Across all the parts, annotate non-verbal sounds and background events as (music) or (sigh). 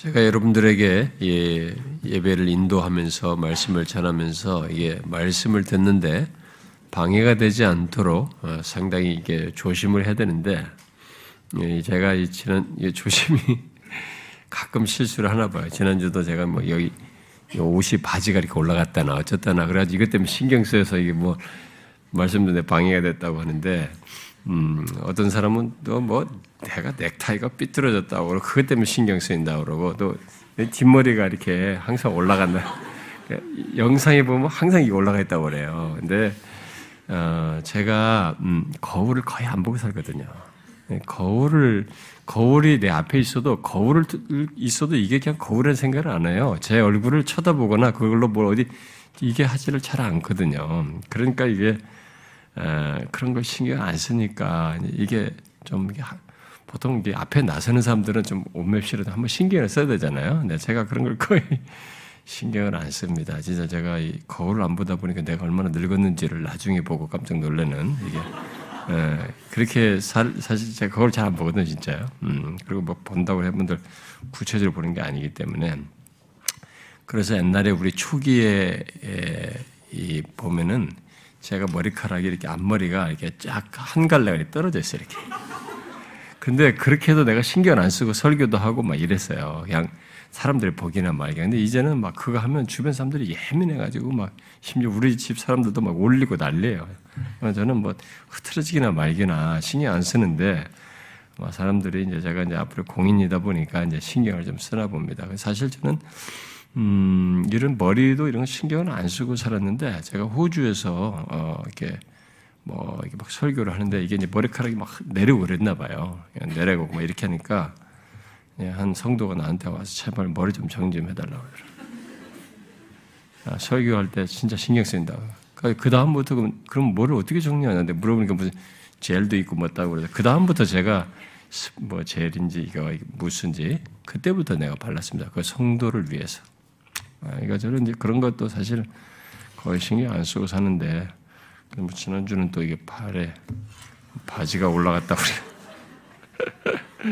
제가 여러분들에게 예, 예배를 인도하면서 말씀을 전하면서 이게 말씀을 듣는데 방해가 되지 않도록 어, 상당히 이게 조심을 해야 되는데 예, 제가 지난 조심이 (laughs) 가끔 실수를 하나 봐요. 지난주도 제가 뭐 여기 옷이 바지가 이렇게 올라갔다나 어쨌다나 그래가지고 이것 때문에 신경 쓰여서 이게 뭐 말씀 듣는데 방해가 됐다고 하는데 음, 어떤 사람은 또 뭐 내가 넥타이가 삐뚤어졌다고 그러고 그것 때문에 신경 쓰인다고 그러고 또 뒷머리가 이렇게 항상 올라간다. 영상에 보면 항상 이게 올라가 있다고 그래요. 근데 어, 제가 음, 거울을 거의 안 보고 살거든요. 거울을 거울이 내 앞에 있어도 거울을 있어도 이게 그냥 거울이라는 생각을 안 해요. 제 얼굴을 쳐다보거나 그걸로 뭘 어디 이게 하지를 잘 않거든요. 그러니까 이게 에, 그런 걸 신경 안 쓰니까 이게 좀 보통 이게 앞에 나서는 사람들은 좀 옷맵시라도 한번 신경을 써야 되잖아요. 근데 제가 그런 걸 거의 (laughs) 신경을 안 씁니다. 진짜 제가 이 거울을 안 보다 보니까 내가 얼마나 늙었는지를 나중에 보고 깜짝 놀라는 이게 에, 그렇게 살, 사실 제가 거울 잘 안 보거든요, 진짜요. 음, 그리고 뭐 본다고 해분들 구체적으로 보는 게 아니기 때문에 그래서 옛날에 우리 초기에 에, 이 보면은 제가 머리카락이 이렇게 앞머리가 이렇게 쫙 한 갈래가 떨어져 있어요, 이렇게. 근데 그렇게 해도 내가 신경 안 쓰고 설교도 하고 막 이랬어요. 그냥 사람들이 보기나 말게. 근데 이제는 막 그거 하면 주변 사람들이 예민해가지고 막 심지어 우리 집 사람들도 막 올리고 난리예요. 저는 뭐 흐트러지기나 말기나 신경 안 쓰는데 사람들이 이제 제가 이제 앞으로 공인이다 보니까 이제 신경을 좀 쓰나 봅니다. 사실 저는 음, 이런 머리도 이런 신경을 안 쓰고 살았는데 제가 호주에서 어, 이렇게 뭐 이렇게 막 설교를 하는데 이게 이제 머리카락이 막 내려오고 그랬나 봐요. 내려오고 막 이렇게 하니까 한 성도가 나한테 와서 제발 머리 좀 정리 좀 해달라고 그래요. 아, 설교할 때 진짜 신경 쓰인다. 그러니까 그 다음부터 그럼, 그럼 뭐를 어떻게 정리하는데 물어보니까 무슨 젤도 있고 뭐다고 그래서 그 다음부터 제가 뭐 젤인지 이거 무슨지 그때부터 내가 발랐습니다. 그 성도를 위해서. 아, 그러니까 이제 그런 것도 사실 거의 신경 안 쓰고 사는데 뭐 지난주는 또 이게 발에 바지가 올라갔다 그래.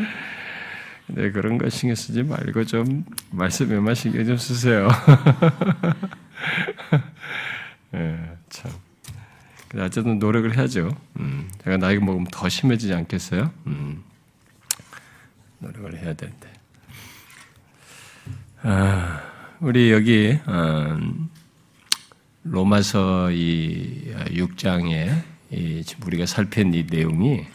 (laughs) 네, 그런 거 신경 쓰지 말고 좀 말씀에만 신경 좀 쓰세요. 네, (laughs) 참. 어쨌든 노력을 해야죠. 음, 제가 나이가 먹으면 더 심해지지 않겠어요? 음, 노력을 해야 되는데. 아, 우리 여기 음, 로마서 이 6장에 이 지금 우리가 살핀 이 내용이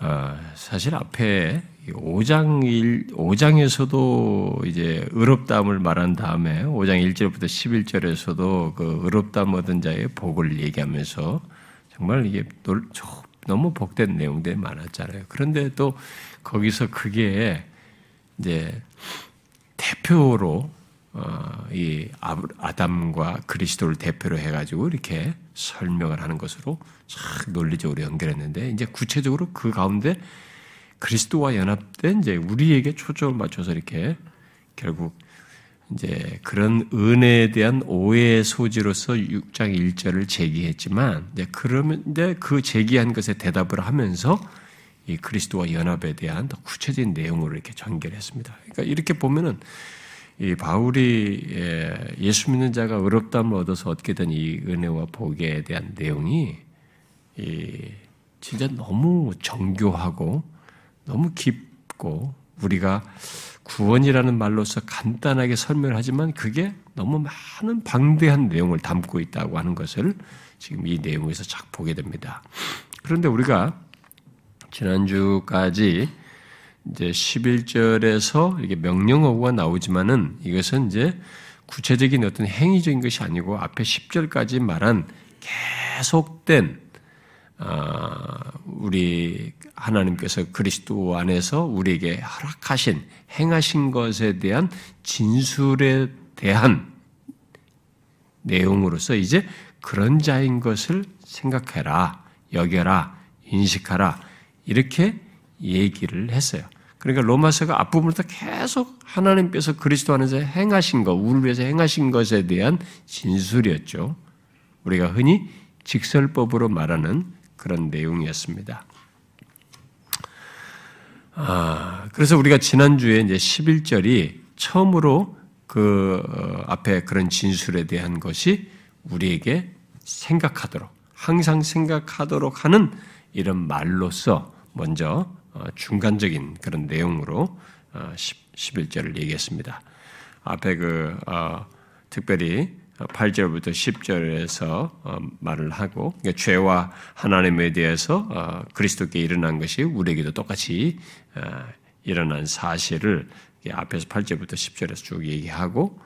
어, 사실 앞에 5장 1, 5장에서도 이제 의롭다함을 말한 다음에 5장 1절부터 11절에서도 그 의롭다함 얻은 자의 복을 얘기하면서 정말 이게 너무 복된 내용들이 많았잖아요. 그런데 또 거기서 그게 이제 대표로 어, 이 아담과 그리스도를 대표로 해가지고 이렇게 설명을 하는 것으로 참 논리적으로 연결했는데 이제 구체적으로 그 가운데 그리스도와 연합된 이제 우리에게 초점을 맞춰서 이렇게 결국 이제 그런 은혜에 대한 오해의 소지로서 6장 1절을 제기했지만 이제 그러면 그 제기한 것에 대답을 하면서 이 그리스도와 연합에 대한 더 구체적인 내용으로 이렇게 전개했습니다. 그러니까 이렇게 보면은 이 바울이 예, 예수 믿는 자가 의롭다함을 얻어서 얻게 된 이 은혜와 복에 대한 내용이 진짜 너무 정교하고 너무 깊고 우리가 구원이라는 말로서 간단하게 설명하지만 그게 너무 많은 방대한 내용을 담고 있다고 하는 것을 지금 이 내용에서 쫙 보게 됩니다. 그런데 우리가 지난주까지 이제 11절에서 이게 명령어가 나오지만은 이것은 이제 구체적인 어떤 행위적인 것이 아니고 앞에 10절까지 말한 계속된 아, 우리 하나님께서 그리스도 안에서 우리에게 허락하신 행하신 것에 대한 진술에 대한 내용으로서 이제 그런 자인 것을 생각해라, 여겨라, 인식하라 이렇게 얘기를 했어요. 그러니까 로마서가 앞부분부터 계속 하나님께서 그리스도 안에서 행하신 것, 우리를 위해서 행하신 것에 대한 진술이었죠. 우리가 흔히 직설법으로 말하는 그런 내용이었습니다. 아, 그래서 우리가 지난주에 이제 11절이 처음으로 그 어, 앞에 그런 진술에 대한 것이 우리에게 생각하도록, 항상 생각하도록 하는 이런 말로서 먼저 어, 중간적인 그런 내용으로 11절을 어, 얘기했습니다. 앞에 그, 특별히 8절부터 10절에서 말을 하고 그러니까 죄와 하나님에 대해서 그리스도께 일어난 것이 우리에게도 똑같이 일어난 사실을 앞에서 8절부터 10절에서 쭉 얘기하고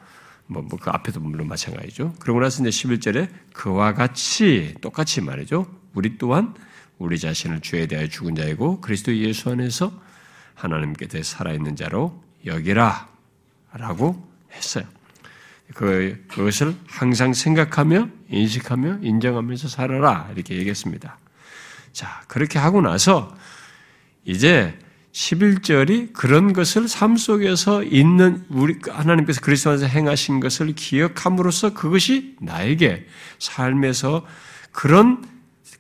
뭐, 뭐, 그 앞에도 물론 마찬가지죠. 그러고 나서 이제 11절에 그와 같이, 똑같이 말이죠. 우리 또한 우리 자신을 죄에 대하여 죽은 자이고 그리스도 예수 안에서 하나님께 대해 살아있는 자로 여기라. 라고 했어요. 그, 그것을 항상 생각하며, 인식하며, 인정하면서 살아라. 이렇게 얘기했습니다. 자, 그렇게 하고 나서 이제 11절이 그런 것을 삶 속에서 있는 우리 하나님께서 그리스도 안에서 행하신 것을 기억함으로써 그것이 나에게 삶에서 그런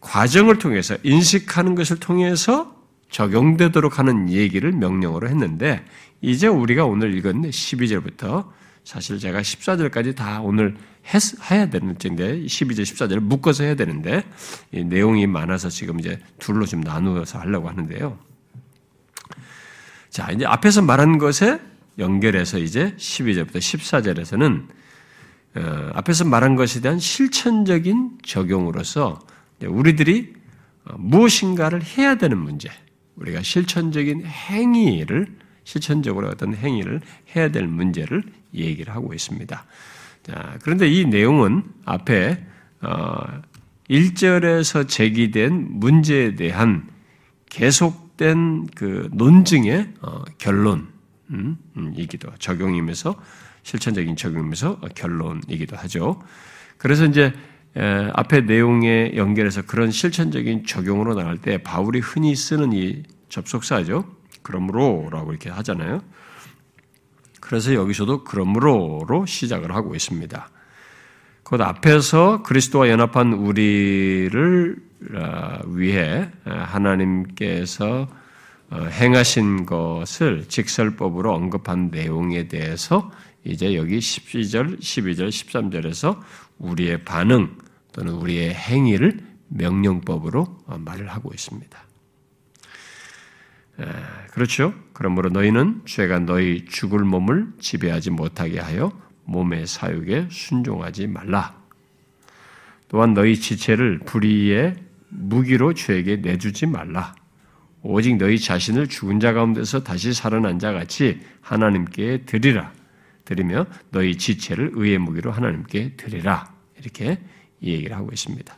과정을 통해서 인식하는 것을 통해서 적용되도록 하는 얘기를 명령으로 했는데 이제 우리가 오늘 읽은 12절부터 사실 제가 14절까지 다 오늘 했, 해야 되는 정인데 12절, 14절을 묶어서 해야 되는데 내용이 많아서 지금 이제 둘로 좀 나누어서 하려고 하는데요. 자, 이제 앞에서 말한 것에 연결해서 이제 12절부터 14절에서는 어, 앞에서 말한 것에 대한 실천적인 적용으로서 우리들이 어, 무엇인가를 해야 되는 문제, 우리가 실천적인 행위를 실천적으로 어떤 행위를 해야 될 문제를 얘기를 하고 있습니다. 자, 그런데 이 내용은 앞에 어, 1절에서 제기된 문제에 대한 계속 잘못된 그 논증의 어, 결론이기도 음, 음, 적용이면서 실천적인 적용이면서 결론이기도 하죠. 그래서 이제 앞에 내용에 연결해서 그런 실천적인 적용으로 나갈 때 바울이 흔히 쓰는 이 접속사죠. 그러므로라고 이렇게 하잖아요. 그래서 여기서도 그러므로로 시작을 하고 있습니다. 곧 앞에서 그리스도와 연합한 우리를 어, 위해 하나님께서 어, 행하신 것을 직설법으로 언급한 내용에 대해서 이제 여기 12절, 12절, 13절에서 우리의 반응 또는 우리의 행위를 명령법으로 어, 말을 하고 있습니다. 그렇죠? 그러므로 너희는 죄가 너희 죽을 몸을 지배하지 못하게 하여 몸의 사육에 순종하지 말라. 또한 너희 지체를 불의의 무기로 죄에게 내주지 말라. 오직 너희 자신을 죽은 자 가운데서 다시 살아난 자 같이 하나님께 드리라. 드리며 너희 지체를 의의 무기로 하나님께 드리라. 이렇게 얘기를 하고 있습니다.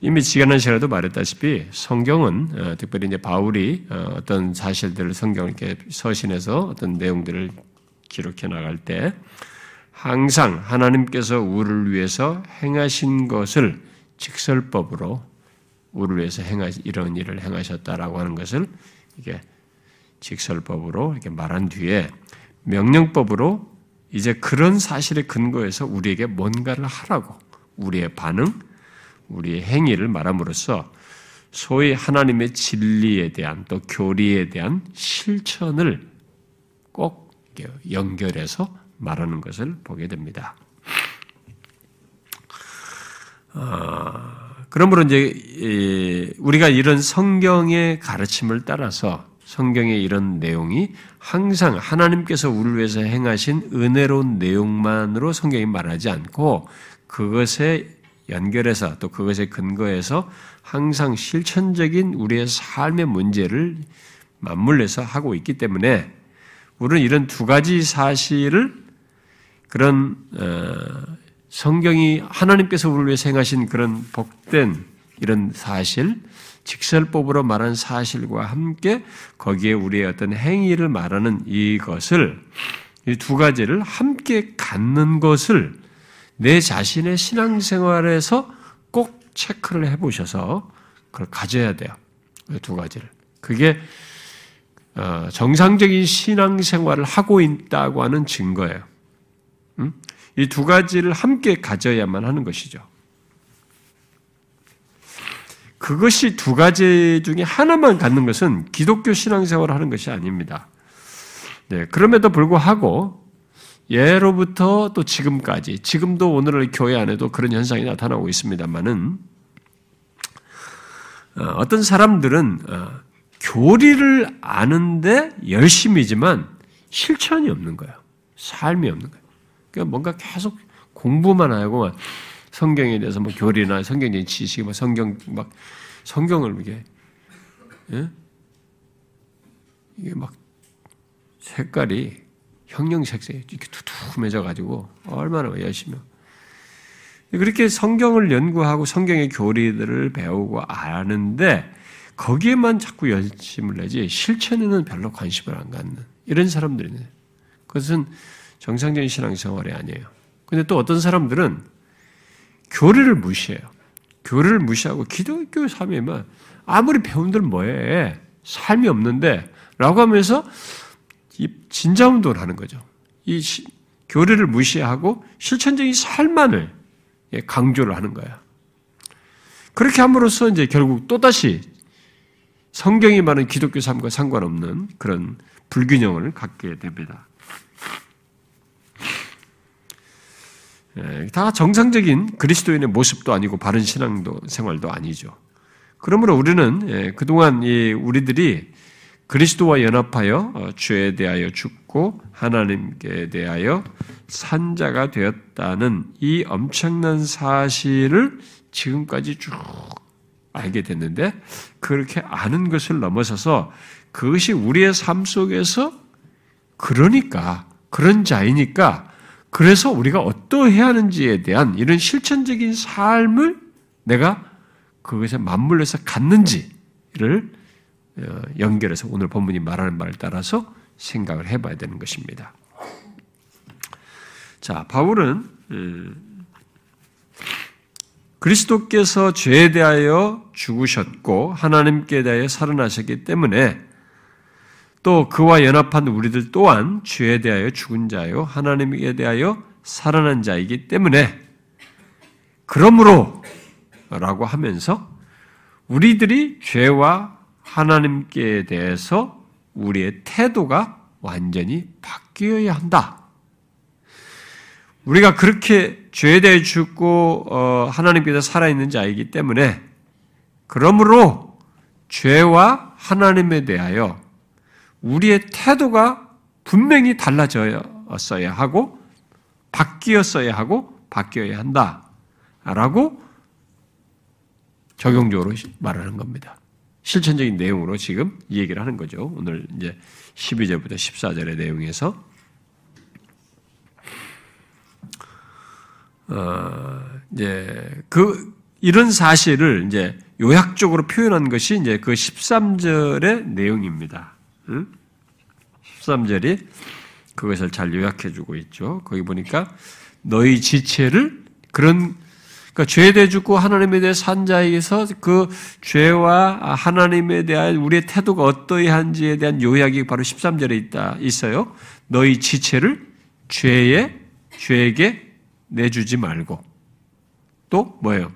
이미 지난 시간에도 말했다시피 성경은 어, 특별히 이제 바울이 어, 어떤 사실들을 성경 이렇게 서신에서 어떤 내용들을 기록해 나갈 때 항상 하나님께서 우리를 위해서 행하신 것을 직설법으로 우리를 위해서 행하 이런 일을 행하셨다라고 하는 것을 이게 직설법으로 이렇게 말한 뒤에 명령법으로 이제 그런 사실에 근거해서 우리에게 뭔가를 하라고 우리의 반응, 우리의 행위를 말함으로써 소위 하나님의 진리에 대한 또 교리에 대한 실천을 꼭 연결해서 말하는 것을 보게 됩니다. 아, 그러므로 이제 우리가 이런 성경의 가르침을 따라서 성경의 이런 내용이 항상 하나님께서 우리를 위해서 행하신 은혜로운 내용만으로 성경이 말하지 않고 그것에 연결해서 또 그것에 근거해서 항상 실천적인 우리의 삶의 문제를 맞물려서 하고 있기 때문에 우리는 이런 두 가지 사실을 그런 어, 성경이 하나님께서 우리를 위해 생하신 그런 복된 이런 사실, 직설법으로 말한 사실과 함께 거기에 우리의 어떤 행위를 말하는 이것을 이 두 가지를 함께 갖는 것을 내 자신의 신앙생활에서 꼭 체크를 해 보셔서 그걸 가져야 돼요. 두 가지를. 그게 어, 정상적인 신앙생활을 하고 있다고 하는 증거예요. 이 두 가지를 함께 가져야만 하는 것이죠. 그것이 두 가지 중에 하나만 갖는 것은 기독교 신앙생활을 하는 것이 아닙니다. 네, 그럼에도 불구하고 예로부터 또 지금까지, 지금도 오늘의 교회 안에도 그런 현상이 나타나고 있습니다만은 어, 어떤 사람들은 어, 교리를 아는데 열심이지만 실천이 없는 거예요. 삶이 없는 거예요. 그러니까 뭔가 계속 공부만 하고 성경에 대해서 뭐 교리나 성경적인 지식, 뭐 성경 막 성경을 이게 예? 이게 막 색깔이 형형색색 이렇게 두툼해져 가지고 얼마나 열심히 그렇게 성경을 연구하고 성경의 교리들을 배우고 아는데 거기에만 자꾸 열심을 내지 실천에는 별로 관심을 안 갖는 이런 사람들이네. 그것은 정상적인 신앙생활이 아니에요. 근데 또 어떤 사람들은 교리를 무시해요. 교리를 무시하고 기독교 삶에만 아무리 배운들 뭐해 삶이 없는데 라고 하면서 진자 운동을 하는 거죠. 이 시, 교리를 무시하고 실천적인 삶만을 예, 강조를 하는 거야. 그렇게 함으로써 이제 결국 또다시 성경이 말하는 기독교 삶과 상관없는 그런 불균형을 갖게 됩니다. 다 정상적인 그리스도인의 모습도 아니고 바른 신앙도 생활도 아니죠. 그러므로 우리는 예, 그동안 우리들이 그리스도와 연합하여 어, 죄에 대하여 죽고 하나님께 대하여 산자가 되었다는 이 엄청난 사실을 지금까지 쭉 알게 됐는데 그렇게 아는 것을 넘어서서 그것이 우리의 삶 속에서 그러니까 그런 자이니까 그래서 우리가 어떠해야 하는지에 대한 이런 실천적인 삶을 내가 그것에 맞물려서 갖는지를 어, 연결해서 오늘 본문이 말하는 말을 따라서 생각을 해봐야 되는 것입니다. 자, 바울은 음, 그리스도께서 죄에 대하여 죽으셨고 하나님께 대하여 살아나셨기 때문에 또 그와 연합한 우리들 또한 죄에 대하여 죽은 자요 하나님께 대하여 살아난 자이기 때문에 그러므로 라고 하면서 우리들이 죄와 하나님께 대해서 우리의 태도가 완전히 바뀌어야 한다. 우리가 그렇게 죄에 대해 죽고 어, 하나님께서 살아있는 자이기 때문에 그러므로 죄와 하나님에 대하여 우리의 태도가 분명히 달라졌어야 하고 바뀌었어야 하고 바뀌어야 한다라고 적용적으로 말하는 겁니다. 실천적인 내용으로 지금 이 얘기를 하는 거죠. 오늘 이제 12절부터 14절의 내용에서 어, 이제 그 이런 사실을 이제 요약적으로 표현한 것이 이제 그 13절의 내용입니다. 응? 13절이 그것을 잘 요약해 주고 있죠. 거기 보니까 너희 지체를 그런 그러니까 죄에 대해 죽고 하나님에 대해 산 자에게서 그 죄와 하나님에 대한 우리의 태도가 어떠한지에 대한 요약이 바로 13절에 있다 있어요. 너희 지체를 죄에 죄에게 내주지 말고 또 뭐예요?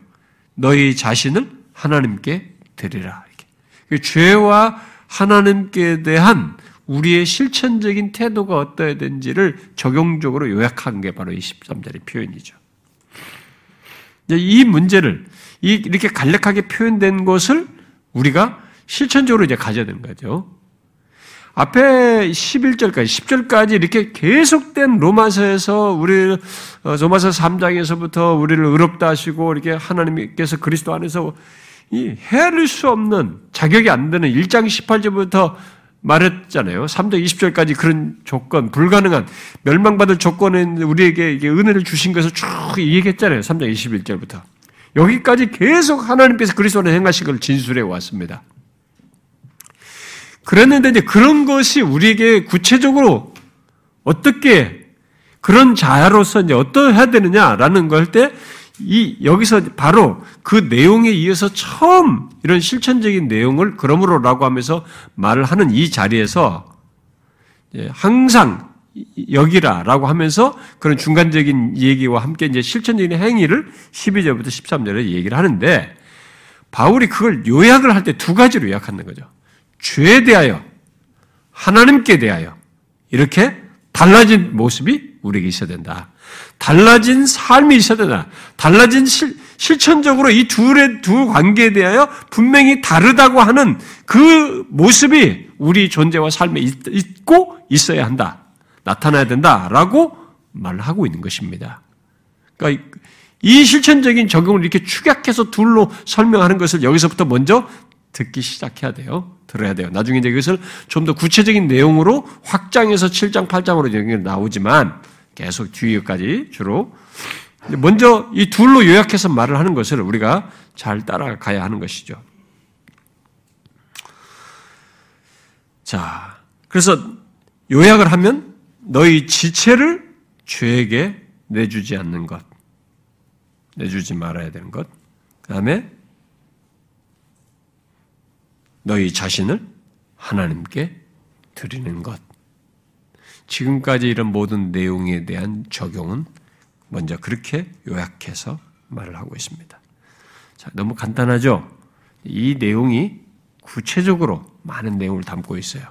너희 자신을 하나님께 드리라. 이렇게. 그 죄와 하나님께 대한 우리의 실천적인 태도가 어떠해야 되는지를 적용적으로 요약한 게 바로 이 13절의 표현이죠. 이 문제를 이렇게 간략하게 표현된 것을 우리가 실천적으로 이제 가져야 되는 거죠. 앞에 11절까지, 10절까지 이렇게 계속된 로마서에서 우리, 어, 로마서 3장에서부터 우리를 의롭다 하시고 이렇게 하나님께서 그리스도 안에서 이 헤아릴 수 없는 자격이 안 되는 1장 18절부터 말했잖아요. 3장 20절까지 그런 조건, 불가능한, 멸망받을 조건에 우리에게 은혜를 주신 것을 쭉 얘기했잖아요. 3장 21절부터. 여기까지 계속 하나님께서 그리스도를 행하신 걸 진술해 왔습니다. 그랬는데 이제 그런 것이 우리에게 구체적으로 어떻게 그런 자로서 이제 어떠해야 되느냐라는 걸 때 이 여기서 바로 그 내용에 이어서 처음 이런 실천적인 내용을 그러므로라고 하면서 말을 하는 이 자리에서 항상 여기라라고 하면서 그런 중간적인 얘기와 함께 이제 실천적인 행위를 12절부터 13절에 얘기를 하는데 바울이 그걸 요약을 할 때 두 가지로 요약하는 거죠. 죄에 대하여, 하나님께 대하여, 이렇게 달라진 모습이 우리에게 있어야 된다. 달라진 삶이 있어야 된다. 달라진 실, 실천적으로 이 둘의 두 관계에 대하여 분명히 다르다고 하는 그 모습이 우리 존재와 삶에 있 고 있어야 한다. 나타나야 된다라고 말하고 있는 것입니다. 그러니까 이 실천적인 적용을 이렇게 축약해서 둘로 설명하는 것을 여기서부터 먼저 듣기 시작해야 돼요. 들어야 돼요. 나중에 이제 이것을 좀 더 구체적인 내용으로 확장해서 7장, 8장으로 나오지만 계속 뒤에까지 주로 먼저 이 둘로 요약해서 말을 하는 것을 우리가 잘 따라가야 하는 것이죠. 자, 그래서 요약을 하면 너희 지체를 죄에게 내주지 않는 것, 내주지 말아야 되는 것, 그 다음에 너희 자신을 하나님께 드리는 것. 지금까지 이런 모든 내용에 대한 적용은 먼저 그렇게 요약해서 말을 하고 있습니다. 자, 너무 간단하죠? 이 내용이 구체적으로 많은 내용을 담고 있어요.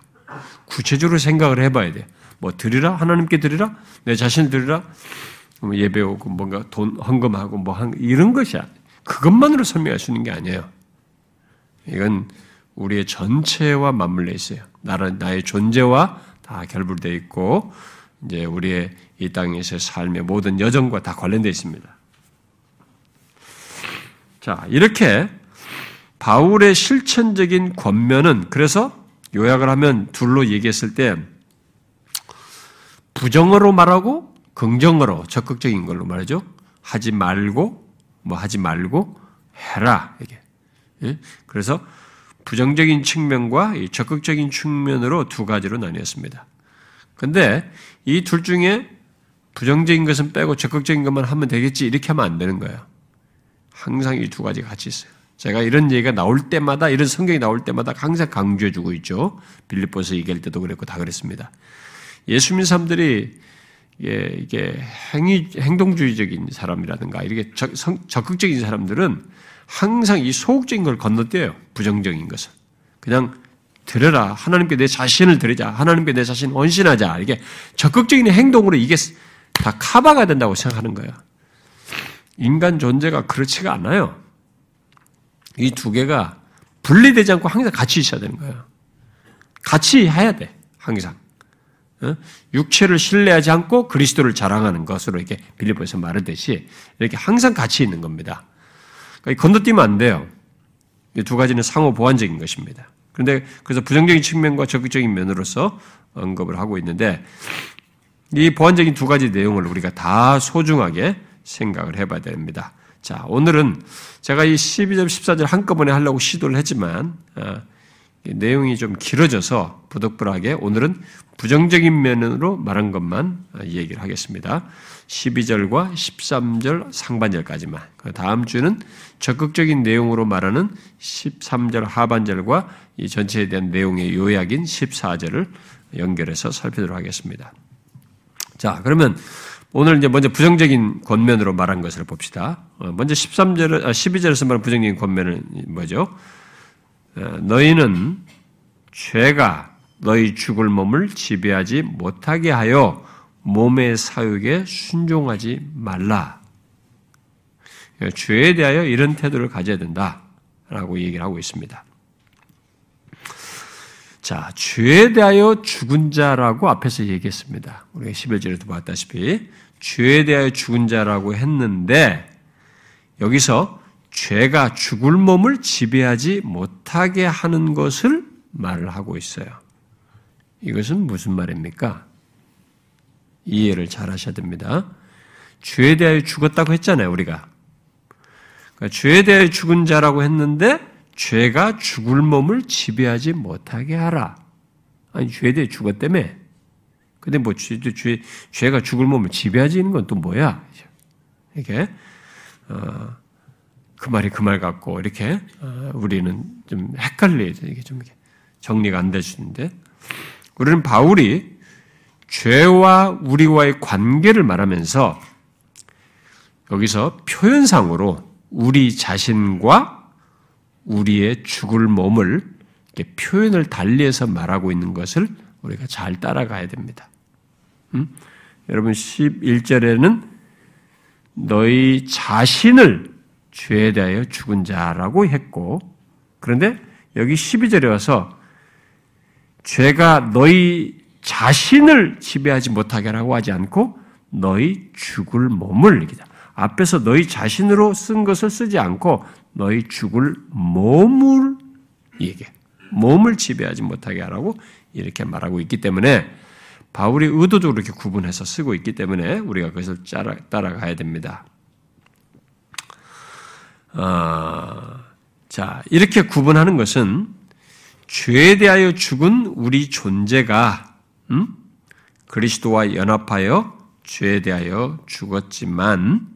구체적으로 생각을 해봐야 돼. 뭐 드리라 하나님께 드리라 내 자신 드리라 뭐 예배 오고 뭔가 돈 헌금하고 뭐 한, 이런 것이야. 그것만으로 설명할 수 있는 게 아니에요. 이건 우리의 전체와 맞물려 있어요. 나는 나의 존재와 다 결부되어 있고 이제 우리의 이 땅에서 삶의 모든 여정과 다 관련되어 있습니다. 자, 이렇게 바울의 실천적인 권면은 그래서 요약을 하면 둘로 얘기했을 때 부정어로 말하고 긍정어로 적극적인 걸로 말하죠. 하지 말고 뭐 하지 말고 해라 이게. 예? 그래서 부정적인 측면과 적극적인 측면으로 두 가지로 나뉘었습니다. 근데 이 둘 중에 부정적인 것은 빼고 적극적인 것만 하면 되겠지 이렇게 하면 안 되는 거예요. 항상 이 두 가지 같이 있어요. 제가 이런 얘기가 나올 때마다 이런 성경이 나올 때마다 항상 강조해 주고 있죠. 빌립보서 얘기할 때도 그랬고 다 그랬습니다. 예수 믿는 사람들이 이게, 이게 행위 행동주의적인 사람이라든가 이렇게 적, 적극적인 사람들은 항상 이 소극적인 걸 건너뛰어요. 부정적인 것을. 그냥 들어라. 하나님께 내 자신을 드리자. 하나님께 내 자신 원신하자. 이게 적극적인 행동으로 이게 다 카바가 된다고 생각하는 거예요. 인간 존재가 그렇지가 않아요. 이 두 개가 분리되지 않고 항상 같이 있어야 되는 거예요. 같이 해야 돼. 항상. 어? 육체를 신뢰하지 않고 그리스도를 자랑하는 것으로 이렇게 빌리보에서 말하듯이 이렇게 항상 같이 있는 겁니다. 그러니까 건너뛰면 안 돼요. 이두 가지는 상호 보완적인 것입니다. 그런데 그래서 부정적인 측면과 적극적인 면으로서 언급을 하고 있는데 이 보완적인 두 가지 내용을 우리가 다 소중하게 생각을 해봐야 됩니다. 자, 오늘은 제가 이 12절, 14절 한꺼번에 하려고 시도를 했지만, 어, 내용이 좀 길어져서 부득불하게 오늘은 부정적인 면으로 말한 것만 얘기를 하겠습니다. 12절과 13절 상반절까지만. 그 다음 주는 적극적인 내용으로 말하는 13절 하반절과 이 전체에 대한 내용의 요약인 14절을 연결해서 살펴보도록 하겠습니다. 자, 그러면 오늘 이제 먼저 부정적인 권면으로 말한 것을 봅시다. 어, 먼저 13절, 12절에서 말한 부정적인 권면은 뭐죠? 어, 너희는 죄가 너희 죽을 몸을 지배하지 못하게 하여 몸의 사육에 순종하지 말라. 죄에 대하여 이런 태도를 가져야 된다 라고 얘기를 하고 있습니다. 자, 죄에 대하여 죽은 자라고 앞에서 얘기했습니다. 우리가 11절에도 봤다시피 죄에 대하여 죽은 자라고 했는데 여기서 죄가 죽을 몸을 지배하지 못하게 하는 것을 말을 하고 있어요. 이것은 무슨 말입니까? 이해를 잘 하셔야 됩니다. 죄에 대하여 죽었다고 했잖아요, 우리가. 그러니까 죄에 대하여 죽은 자라고 했는데 죄가 죽을 몸을 지배하지 못하게 하라. 아니, 죄에 대해 죽었다며. 근데 뭐, 죄, 죄, 죄가 죽을 몸을 지배하지 있는 건 또 뭐야? 이렇게, 어, 그 말이 그 말 같고, 이렇게, 어, 우리는 좀 헷갈려요. 이게 좀 정리가 안 되시는데. 우리는 바울이 죄와 우리와의 관계를 말하면서 여기서 표현상으로 우리 자신과 우리의 죽을 몸을 표현을 달리해서 말하고 있는 것을 우리가 잘 따라가야 됩니다. 음? 여러분 11절에는 너희 자신을 죄에 대하여 죽은 자라고 했고 그런데 여기 12절에 와서 죄가 너희 자신을 지배하지 못하게 하라고 하지 않고 너희 죽을 몸을 얘기다. 앞에서 너희 자신으로 쓴 것을 쓰지 않고 너희 죽을 몸을 얘기해. 몸을 지배하지 못하게 하라고 이렇게 말하고 있기 때문에 바울이 의도적으로 이렇게 구분해서 쓰고 있기 때문에 우리가 그것을 따라가야 됩니다. 어, 자, 이렇게 구분하는 것은 죄에 대하여 죽은 우리 존재가 음? 그리스도와 연합하여 죄에 대하여 죽었지만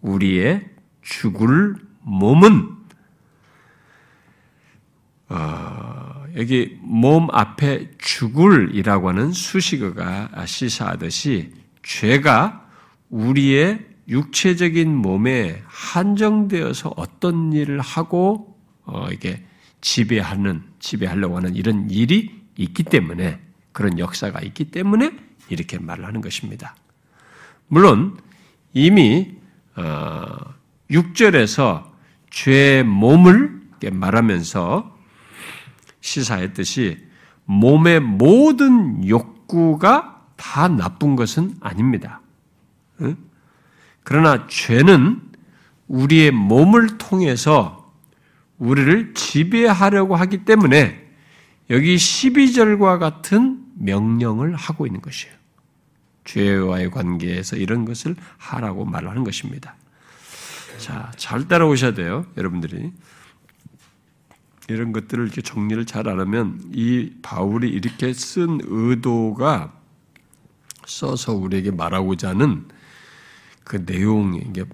우리의 죽을 몸은 어, 여기 몸 앞에 죽을이라고 하는 수식어가 시사하듯이 죄가 우리의 육체적인 몸에 한정되어서 어떤 일을 하고 어, 이게 지배하는 지배하려고 하는 이런 일이 있기 때문에 그런 역사가 있기 때문에 이렇게 말을 하는 것입니다. 물론 이미 어, 6절에서 죄의 몸을 말하면서 시사했듯이 몸의 모든 욕구가 다 나쁜 것은 아닙니다. 그러나 죄는 우리의 몸을 통해서 우리를 지배하려고 하기 때문에 여기 12절과 같은 명령을 하고 있는 것이에요. 죄와의 관계에서 이런 것을 하라고 말하는 것입니다. 자, 잘 따라오셔야 돼요, 여러분들이. 이런 것들을 이렇게 정리를 잘 안 하면 이 바울이 이렇게 쓴 의도가 써서 우리에게 말하고자 하는 그 내용, 이게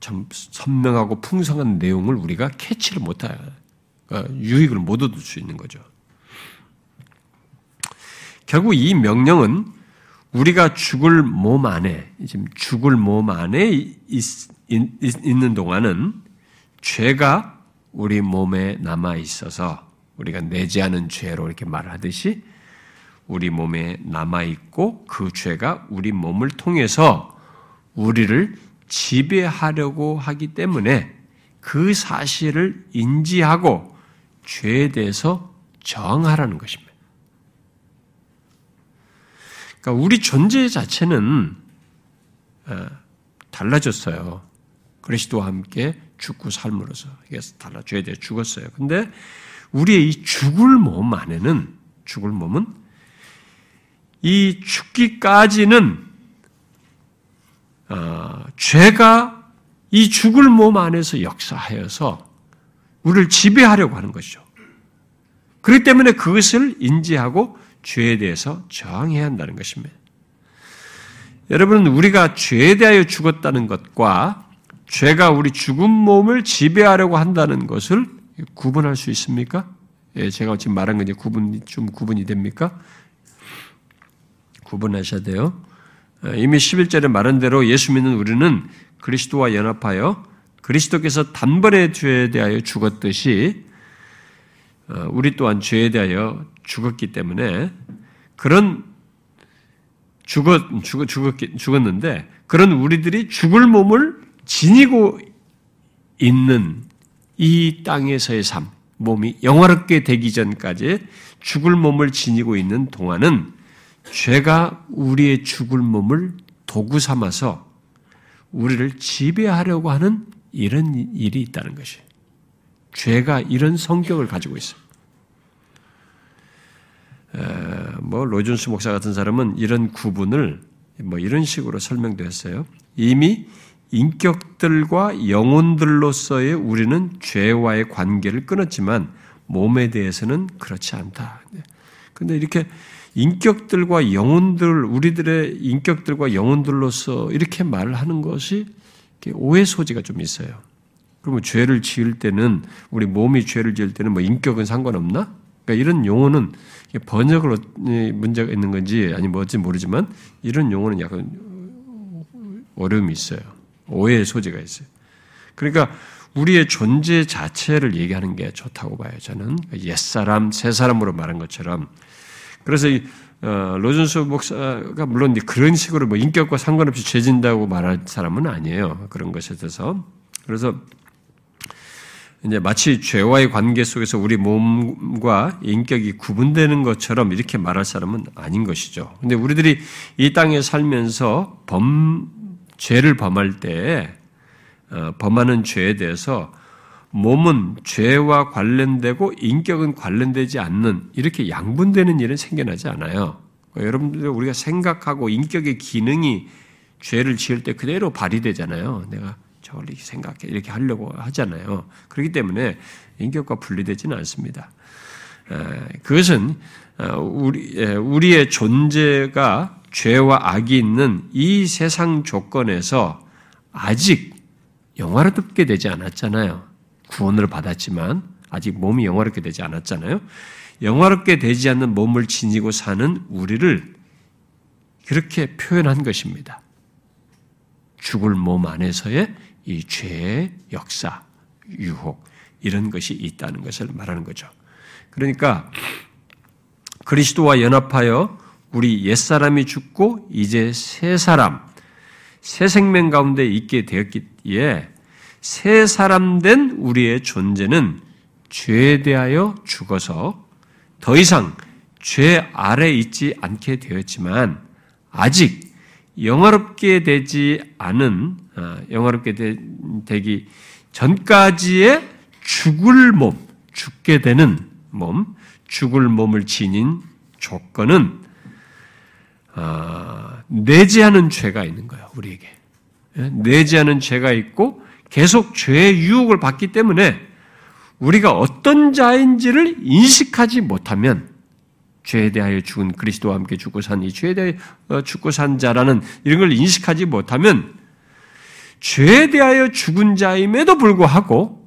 참 선명하고 풍성한 내용을 우리가 캐치를 못해요. 그러니까 유익을 못 얻을 수 있는 거죠. 결국 이 명령은 우리가 죽을 몸 안에, 지금 죽을 몸 안에 있, 있, 있는 동안은 죄가 우리 몸에 남아 있어서 우리가 내지 않은 죄로 이렇게 말하듯이 우리 몸에 남아 있고 그 죄가 우리 몸을 통해서 우리를 지배하려고 하기 때문에 그 사실을 인지하고 죄에 대해서 정하라는 것입니다. 그러니까 우리 존재 자체는 어, 달라졌어요. 그리스도와 함께 죽고 삶으로서 이게 달라 죄에 대해 죽었어요. 근데 우리의 이 죽을 몸 안에는 죽을 몸은 이 죽기까지는 어, 죄가 이 죽을 몸 안에서 역사하여서 우리를 지배하려고 하는 것이죠. 그렇기 때문에 그것을 인지하고 죄에 대해서 저항해야 한다는 것입니다. 여러분, 우리가 죄에 대하여 죽었다는 것과 죄가 우리 죽은 몸을 지배하려고 한다는 것을 구분할 수 있습니까? 예, 제가 지금 말한 건 구분, 좀 구분이 됩니까? 구분하셔야 돼요. 어, 이미 11절에 말한 대로 예수 믿는 우리는 그리스도와 연합하여 그리스도께서 단번에 죄에 대하여 죽었듯이 어, 우리 또한 죄에 대하여 죽었기 때문에 그런 죽었, 죽었, 죽었는데 그런 우리들이 죽을 몸을 지니고 있는 이 땅에서의 삶, 몸이 영화롭게 되기 전까지 죽을 몸을 지니고 있는 동안은 죄가 우리의 죽을 몸을 도구 삼아서 우리를 지배하려고 하는 이런 일이 있다는 것이 죄가 이런 성격을 가지고 있어요. 뭐 로준스 목사 같은 사람은 이런 구분을 뭐 이런 식으로 설명도 했어요. 이미 인격들과 영혼들로서의 우리는 죄와의 관계를 끊었지만 몸에 대해서는 그렇지 않다. 근데 이렇게 인격들과 영혼들, 우리들의 인격들과 영혼들로서 이렇게 말을 하는 것이 오해 소지가 좀 있어요. 그러면 죄를 지을 때는, 우리 몸이 죄를 지을 때는 뭐 인격은 상관없나? 그러니까 이런 용어는 번역으로 문제가 있는 건지 아니 뭔지 모르지만 이런 용어는 약간 어려움이 있어요. 오해의 소지가 있어요. 그러니까 우리의 존재 자체를 얘기하는 게 좋다고 봐요. 저는 옛사람, 새사람으로 말한 것처럼 그래서 이 어, 로준수 목사가 물론 그런 식으로 뭐 인격과 상관없이 죄진다고 말할 사람은 아니에요. 그런 것에 대해서 그래서 이제 마치 죄와의 관계 속에서 우리 몸과 인격이 구분되는 것처럼 이렇게 말할 사람은 아닌 것이죠. 근데 우리들이 이 땅에 살면서 범, 죄를 범할 때, 어, 범하는 죄에 대해서 몸은 죄와 관련되고 인격은 관련되지 않는 이렇게 양분되는 일은 생겨나지 않아요. 그러니까 여러분들 우리가 생각하고 인격의 기능이 죄를 지을 때 그대로 발휘되잖아요. 내가 저걸 이렇게 생각해 이렇게 하려고 하잖아요. 그렇기 때문에 인격과 분리되지는 않습니다. 그것은 어, 우리 우리의 존재가 죄와 악이 있는 이 세상 조건에서 아직 영화롭게 되지 않았잖아요. 구원을 받았지만 아직 몸이 영화롭게 되지 않았잖아요. 영화롭게 되지 않는 몸을 지니고 사는 우리를 그렇게 표현한 것입니다. 죽을 몸 안에서의 이 죄의 역사, 유혹, 이런 것이 있다는 것을 말하는 거죠. 그러니까 그리스도와 연합하여 우리 옛사람이 죽고 이제 새 사람, 새 생명 가운데 있게 되었기에 새 사람 된 우리의 존재는 죄에 대하여 죽어서 더 이상 죄 아래 있지 않게 되었지만 아직 영화롭게 되지 않은 아, 영화롭게 되 기 전까지의 죽을 몸, 죽게 되는 몸, 죽을 몸을 지닌 조건은 아, 내지하는 죄가 있는 거예요. 우리에게 예? 내지하는 죄가 있고 계속 죄의 유혹을 받기 때문에 우리가 어떤 자인지를 인식하지 못하면 죄에 대하여 죽은 그리스도와 함께 죽고 산 이 죄에 대하여 어, 죽고 산 자라는 이런 걸 인식하지 못하면 죄에 대하여 죽은 자임에도 불구하고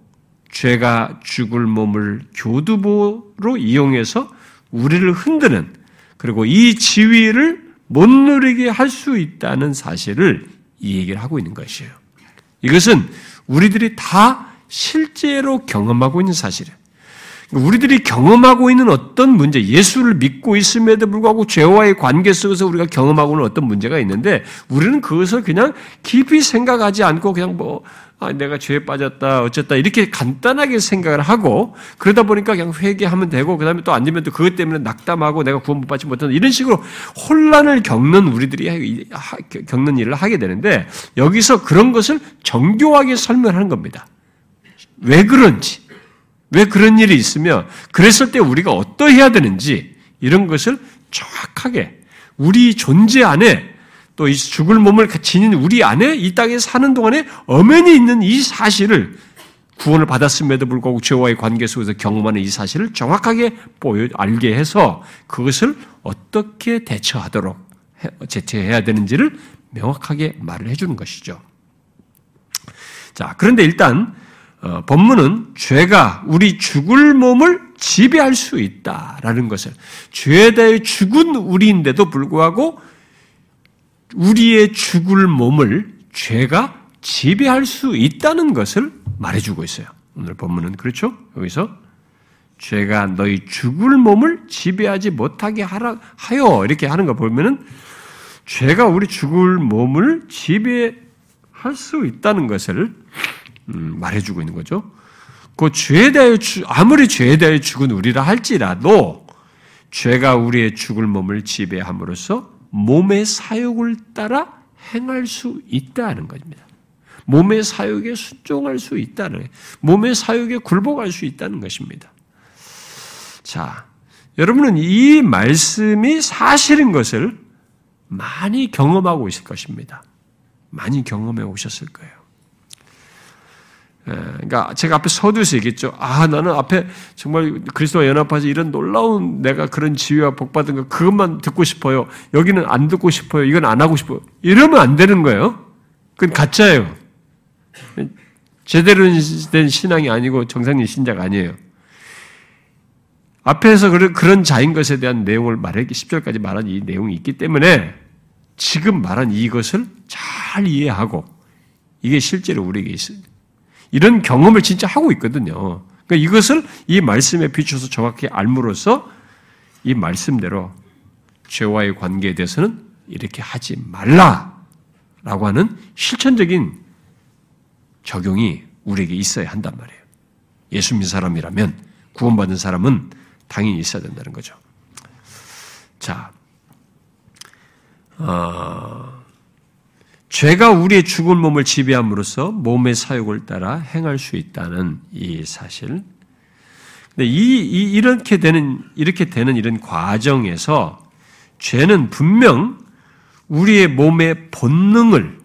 죄가 죽을 몸을 교두보로 이용해서 우리를 흔드는 그리고 이 지위를 못 누리게 할 수 있다는 사실을 이 얘기를 하고 있는 것이에요. 이것은 우리들이 다 실제로 경험하고 있는 사실이에요. 우리들이 경험하고 있는 어떤 문제, 예수를 믿고 있음에도 불구하고 죄와의 관계 속에서 우리가 경험하고 있는 어떤 문제가 있는데 우리는 그것을 그냥 깊이 생각하지 않고 그냥 뭐 아, 내가 죄에 빠졌다, 어쨌다, 이렇게 간단하게 생각을 하고, 그러다 보니까 그냥 회개하면 되고, 그 다음에 또안 되면 또 그것 때문에 낙담하고 내가 구원 못 받지 못한다, 이런 식으로 혼란을 겪는 우리들이 겪는 일을 하게 되는데, 여기서 그런 것을 정교하게 설명하는 겁니다. 왜 그런지, 왜 그런 일이 있으며 그랬을 때 우리가 어떠해야 되는지 이런 것을 정확하게 우리 존재 안에 또 이 죽을 몸을 지닌 우리 안에 이 땅에 사는 동안에 엄연히 있는 이 사실을 구원을 받았음에도 불구하고 죄와의 관계 속에서 경험하는 이 사실을 정확하게 보여 알게 해서 그것을 어떻게 대처하도록 제체해야 되는지를 명확하게 말을 해주는 것이죠. 자, 그런데 일단 어, 본문은 죄가 우리 죽을 몸을 지배할 수 있다라는 것을 죄에 대해 죽은 우리인데도 불구하고 우리의 죽을 몸을 죄가 지배할 수 있다는 것을 말해주고 있어요. 오늘 본문은 그렇죠? 여기서 죄가 너희 죽을 몸을 지배하지 못하게 하라 하여 이렇게 하는 거 보면은 죄가 우리 죽을 몸을 지배할 수 있다는 것을 음, 말해주고 있는 거죠. 그 죄에 대하여 아무리 죄에 대하여 죽은 우리라 할지라도 죄가 우리의 죽을 몸을 지배함으로써 몸의 사욕을 따라 행할 수 있다는 것입니다. 몸의 사욕에 순종할 수 있다는 몸의 사욕에 굴복할 수 있다는 것입니다. 자, 여러분은 이 말씀이 사실인 것을 많이 경험하고 있을 것입니다. 많이 경험해 오셨을 거예요. 예, 그러니까 제가 앞에 서두에서 얘기했죠. 아, 나는 앞에 정말 그리스도와 연합하지 이런 놀라운 내가 그런 지위와 복 받은 거 그것만 듣고 싶어요. 여기는 안 듣고 싶어요. 이건 안 하고 싶어요. 이러면 안 되는 거예요. 그건 가짜예요. 제대로 된 신앙이 아니고 정상인 신자가 아니에요. 앞에서 그런 자인 것에 대한 내용을 말했기 10절까지 말한 이 내용이 있기 때문에 지금 말한 이것을 잘 이해하고 이게 실제로 우리에게 있습니다. 이런 경험을 진짜 하고 있거든요. 그러니까 이것을 이 말씀에 비춰서 정확히 알므로써 이 말씀대로 죄와의 관계에 대해서는 이렇게 하지 말라라고 하는 실천적인 적용이 우리에게 있어야 한단 말이에요. 예수 믿는 사람이라면 구원받은 사람은 당연히 있어야 된다는 거죠. 자, 어, 죄가 우리의 죽은 몸을 지배함으로써 몸의 사욕을 따라 행할 수 있다는 이 사실. 근데 이, 이 이렇게 되는 이렇게 되는 이런 과정에서 죄는 분명 우리의 몸의 본능을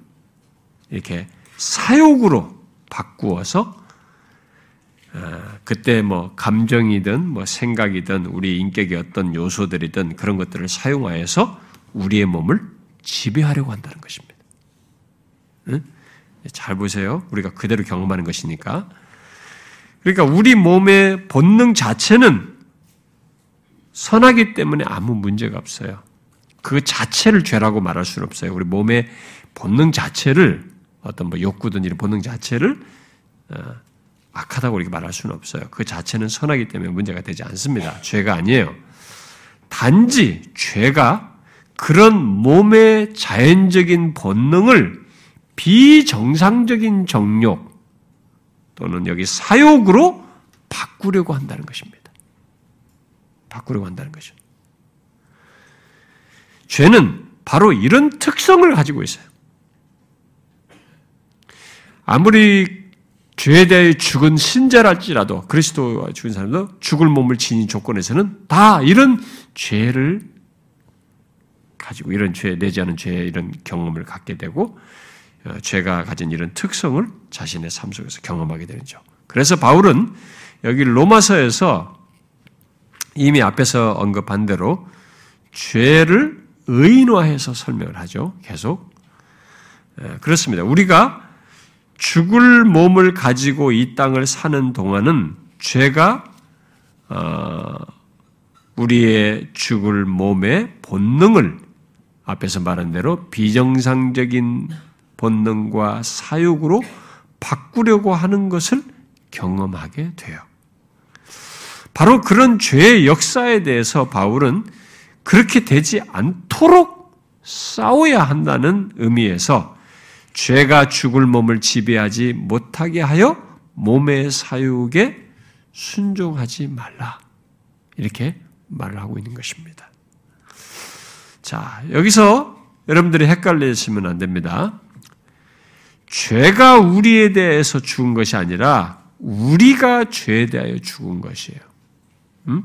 이렇게 사욕으로 바꾸어서 어, 그때 뭐 감정이든 뭐 생각이든 우리 인격의 어떤 요소들이든 그런 것들을 사용하여서 우리의 몸을 지배하려고 한다는 것입니다. 잘 보세요. 우리가 그대로 경험하는 것이니까. 그러니까 우리 몸의 본능 자체는 선하기 때문에 아무 문제가 없어요. 그 자체를 죄라고 말할 수는 없어요. 우리 몸의 본능 자체를 어떤 뭐 욕구든 이런 본능 자체를 어, 악하다고 이렇게 말할 수는 없어요. 그 자체는 선하기 때문에 문제가 되지 않습니다. 죄가 아니에요. 단지 죄가 그런 몸의 자연적인 본능을 비정상적인 정욕 또는 여기 사욕으로 바꾸려고 한다는 것입니다. 바꾸려고 한다는 것이죠. 죄는 바로 이런 특성을 가지고 있어요. 아무리 죄에 대해 죽은 신자랄지라도 그리스도와 죽은 사람도 죽을 몸을 지닌 조건에서는 다 이런 죄를 가지고 이런 죄 내지 않은 죄 이런 경험을 갖게 되고 어, 죄가 가진 이런 특성을 자신의 삶 속에서 경험하게 되죠. 그래서 바울은 여기 로마서에서 이미 앞에서 언급한 대로 죄를 의인화해서 설명을 하죠. 계속. 그렇습니다. 우리가 죽을 몸을 가지고 이 땅을 사는 동안은 죄가 어, 우리의 죽을 몸의 본능을 앞에서 말한 대로 비정상적인 본능과 사욕으로 바꾸려고 하는 것을 경험하게 돼요. 바로 그런 죄의 역사에 대해서 바울은 그렇게 되지 않도록 싸워야 한다는 의미에서 죄가 죽을 몸을 지배하지 못하게 하여 몸의 사육에 순종하지 말라. 이렇게 말을 하고 있는 것입니다. 자, 여기서 여러분들이 헷갈리시면 안 됩니다. 죄가 우리에 대해서 죽은 것이 아니라 우리가 죄에 대하여 죽은 것이에요. 음?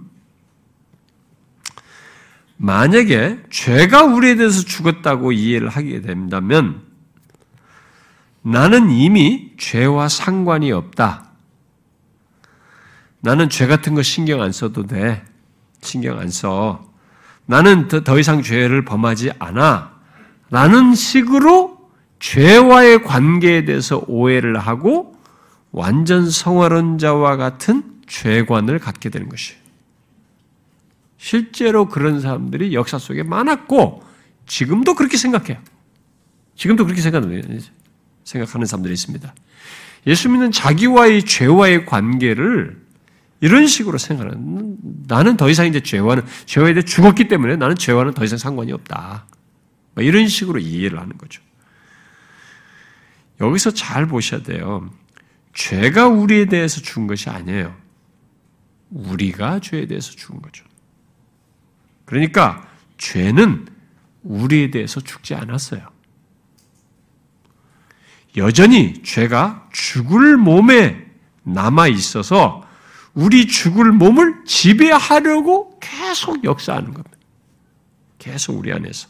만약에 죄가 우리에 대해서 죽었다고 이해를 하게 된다면 나는 이미 죄와 상관이 없다. 나는 죄 같은 거 신경 안 써도 돼. 신경 안 써. 나는 더, 더 이상 죄를 범하지 않아. 라는 식으로 죄와의 관계에 대해서 오해를 하고 완전 성화론자와 같은 죄관을 갖게 되는 것이에요. 실제로 그런 사람들이 역사 속에 많았고 지금도 그렇게 생각해요. 지금도 그렇게 생각하는, 사람들이 있습니다. 예수 믿는 자기와의 죄와의 관계를 이런 식으로 생각하는 나는 더 이상 이제 죄와는 죄와에 대해 죽었기 때문에 나는 죄와는 더 이상 상관이 없다. 뭐 이런 식으로 이해를 하는 거죠. 여기서 잘 보셔야 돼요. 죄가 우리에 대해서 죽은 것이 아니에요. 우리가 죄에 대해서 죽은 거죠. 그러니까 죄는 우리에 대해서 죽지 않았어요. 여전히 죄가 죽을 몸에 남아 있어서 우리 죽을 몸을 지배하려고 계속 역사하는 겁니다. 계속 우리 안에서.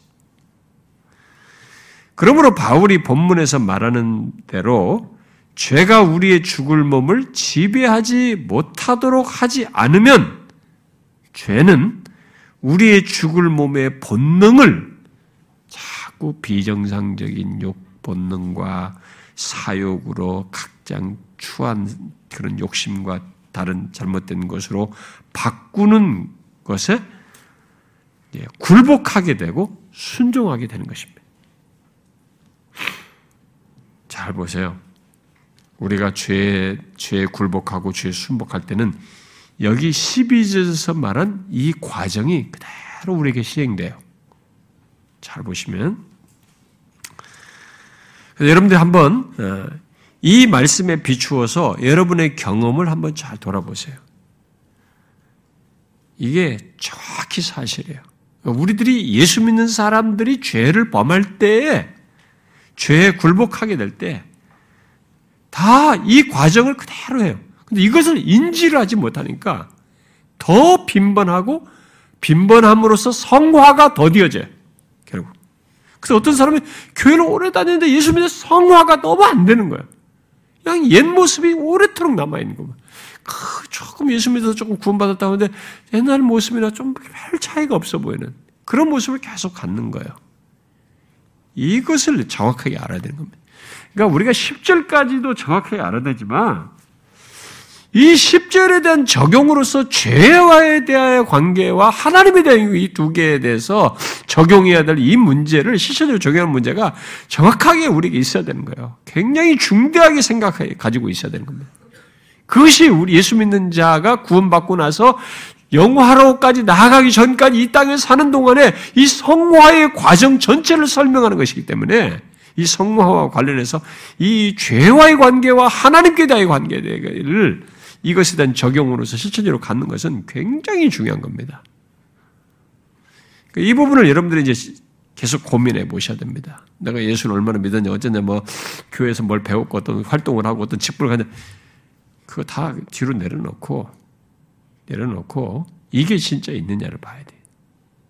그러므로 바울이 본문에서 말하는 대로 죄가 우리의 죽을 몸을 지배하지 못하도록 하지 않으면 죄는 우리의 죽을 몸의 본능을 자꾸 비정상적인 욕 본능과 사욕으로 각장 추한 그런 욕심과 다른 잘못된 것으로 바꾸는 것에 굴복하게 되고 순종하게 되는 것입니다. 잘 보세요. 우리가 죄, 죄에 굴복하고 죄에 순복할 때는 여기 12절에서 말한 이 과정이 그대로 우리에게 시행돼요. 잘 보시면. 여러분들 한번 어, 이 말씀에 비추어서 여러분의 경험을 한번 잘 돌아보세요. 이게 정확히 사실이에요. 우리들이 예수 믿는 사람들이 죄를 범할 때에 죄에 굴복하게 될 때 다 이 과정을 그대로 해요. 근데 이것을 인지를 하지 못하니까 더 빈번하고 빈번함으로써 성화가 더디어져요. 결국. 그래서 어떤 사람이 교회를 오래 다니는데 예수 믿는 성화가 너무 안 되는 거예요. 그냥 옛 모습이 오래도록 남아있는 거예요. 그 조금 예수 믿어서 조금 구원받았다 하는데 옛날 모습이나 좀 별 차이가 없어 보이는 그런 모습을 계속 갖는 거예요. 이것을 정확하게 알아야 되는 겁니다. 그러니까 우리가 10절까지도 정확하게 알아야 되지만 이 10절에 대한 적용으로서 죄와에 대한 관계와 하나님에 대한 이 두 개에 대해서 적용해야 될 이 문제를 실천적으로 적용하는 문제가 정확하게 우리에게 있어야 되는 거예요. 굉장히 중대하게 생각해 가지고 있어야 되는 겁니다. 그것이 우리 예수 믿는 자가 구원받고 나서 영화로까지 나아가기 전까지 이 땅에 사는 동안에 이 성화의 과정 전체를 설명하는 것이기 때문에 이 성화와 관련해서 이 죄와의 관계와 하나님께 대한 관계를 이것에 대한 적용으로서 실천적으로 갖는 것은 굉장히 중요한 겁니다. 이 부분을 여러분들이 이제 계속 고민해 보셔야 됩니다. 내가 예수를 얼마나 믿었냐, 어쨌냐, 뭐, 교회에서 뭘 배웠고, 어떤 활동을 하고, 어떤 직분을 가냐, 그거 다 뒤로 내려놓고, 내려놓고, 이게 진짜 있느냐를 봐야 돼요.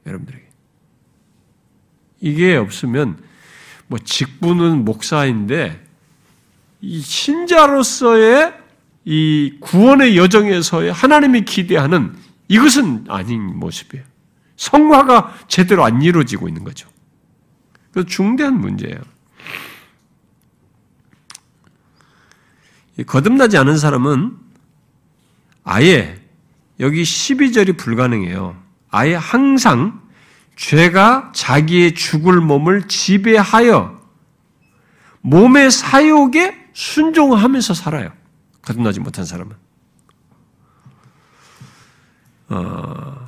여러분들에게. 이게 없으면, 뭐, 직분은 목사인데, 이 신자로서의 이 구원의 여정에서의 하나님이 기대하는 이것은 아닌 모습이에요. 성화가 제대로 안 이루어지고 있는 거죠. 그 중대한 문제예요. 거듭나지 않은 사람은 아예 여기 12절이 불가능해요. 아예 항상 죄가 자기의 죽을 몸을 지배하여 몸의 사욕에 순종하면서 살아요. 거듭나지 못한 사람은. 어,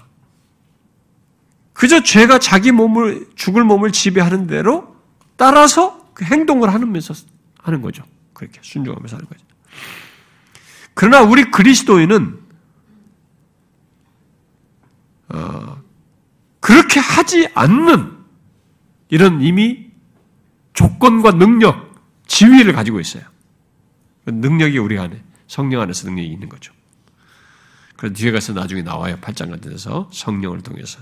그저 죄가 자기 몸을, 죽을 몸을 지배하는 대로 따라서 그 행동을 하면서 하는 거죠. 그렇게 순종하면서 하는 거죠. 그러나 우리 그리스도인은 어, 그렇게 하지 않는 이런 이미 조건과 능력, 지위를 가지고 있어요. 그 능력이 우리 안에 성령 안에서 능력이 있는 거죠. 그래서 뒤에 가서 나중에 나와요. 8장 같은 데서 성령을 통해서.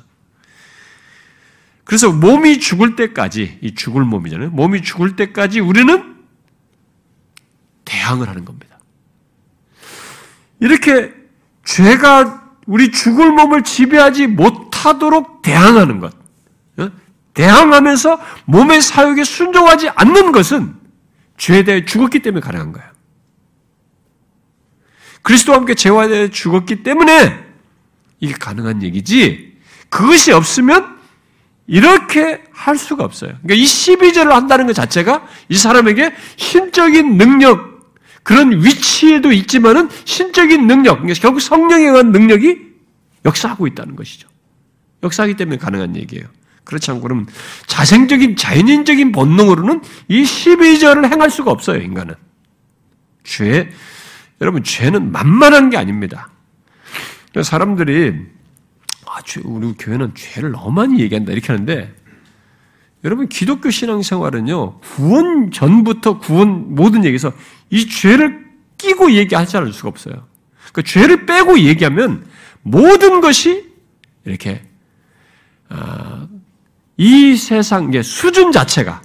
그래서 몸이 죽을 때까지, 이 죽을 몸이잖아요. 몸이 죽을 때까지 우리는 대항을 하는 겁니다. 이렇게 죄가 우리 죽을 몸을 지배하지 못하도록 대항하는 것. 어? 대항하면서 몸의 사욕에 순종하지 않는 것은 죄에 대해 죽었기 때문에 가능한 거예요. 그리스도와 함께 죄와 대해 죽었기 때문에 이게 가능한 얘기지. 그것이 없으면 이렇게 할 수가 없어요. 그러니까 이 12절을 한다는 것 자체가 이 사람에게 신적인 능력, 그런 위치에도 있지만은 신적인 능력, 그러니까 결국 성령에 의한 능력이 역사하고 있다는 것이죠. 역사하기 때문에 가능한 얘기예요. 그렇지 않고 그러면 자생적인, 자연인적인 본능으로는 이 12절을 행할 수가 없어요, 인간은. 죄, 여러분, 죄는 만만한 게 아닙니다. 사람들이, 아, 우리 교회는 죄를 너무 많이 얘기한다, 이렇게 하는데, 여러분, 기독교 신앙생활은요, 구원 전부터 구원 모든 얘기에서 이 죄를 끼고 얘기하지 않을 수가 없어요. 그 죄를 빼고 얘기하면 모든 것이 이렇게, 아, 이 세상, 의 수준 자체가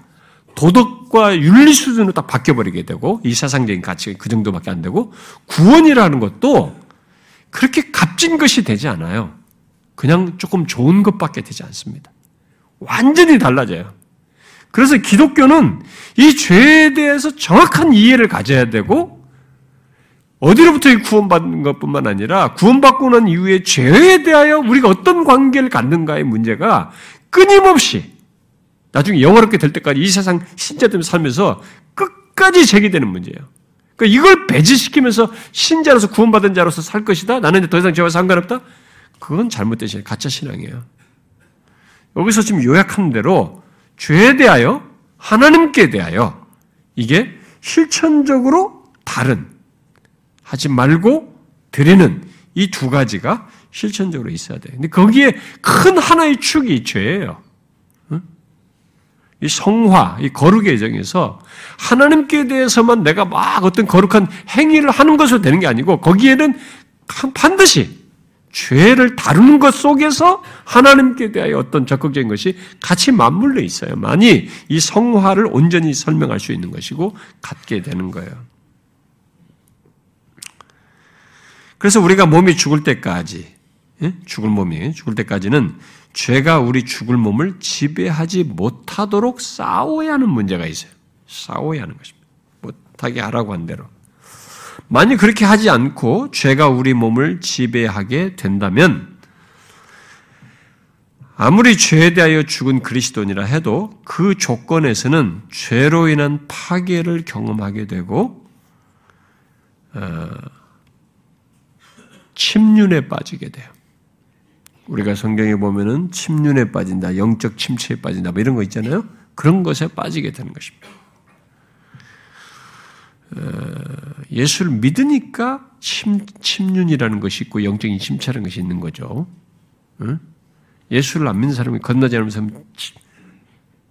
도덕과 윤리 수준으로 딱 바뀌어버리게 되고 이 세상적인 가치가 그 정도밖에 안 되고 구원이라는 것도 그렇게 값진 것이 되지 않아요. 그냥 조금 좋은 것밖에 되지 않습니다. 완전히 달라져요. 그래서 기독교는 이 죄에 대해서 정확한 이해를 가져야 되고 어디로부터 구원받는 것뿐만 아니라 구원받고 난 이후에 죄에 대하여 우리가 어떤 관계를 갖는가의 문제가 끊임없이 나중에 영화롭게 될 때까지 이 세상 신자들 살면서 끝까지 제기되는 문제예요. 그러니까 이걸 배제시키면서 신자로서 구원받은 자로서 살 것이다. 나는 더 이상 죄와 상관없다. 그건 잘못되신 가짜 신앙이에요. 여기서 지금 요약한 대로 죄에 대하여 하나님께 대하여 이게 실천적으로 다른 하지 말고 드리는 이 두 가지가 실천적으로 있어야 돼. 근데 거기에 큰 하나의 축이 죄예요. 이 성화, 이 거룩의 정에서 하나님께 대해서만 내가 막 어떤 거룩한 행위를 하는 것으로 되는 게 아니고 거기에는 반드시 죄를 다루는 것 속에서 하나님께 대하여 어떤 적극적인 것이 같이 맞물려 있어야만이 이 성화를 온전히 설명할 수 있는 것이고 갖게 되는 거예요. 그래서 우리가 몸이 죽을 때까지 예? 죽을 몸이 죽을 때까지는 죄가 우리 죽을 몸을 지배하지 못하도록 싸워야 하는 문제가 있어요. 싸워야 하는 것입니다. 못하게 하라고 한 대로. 만약 그렇게 하지 않고 죄가 우리 몸을 지배하게 된다면 아무리 죄에 대하여 죽은 그리스도인이라 해도 그 조건에서는 죄로 인한 파괴를 경험하게 되고 어, 침륜에 빠지게 돼요. 우리가 성경에 보면은 침륜에 빠진다, 영적 침체에 빠진다, 뭐 이런 거 있잖아요. 그런 것에 빠지게 되는 것입니다. 예수를 믿으니까 침, 침륜이라는 것이 있고 영적인 침체라는 것이 있는 거죠. 예수를 안 믿는 사람이 건너지 않으면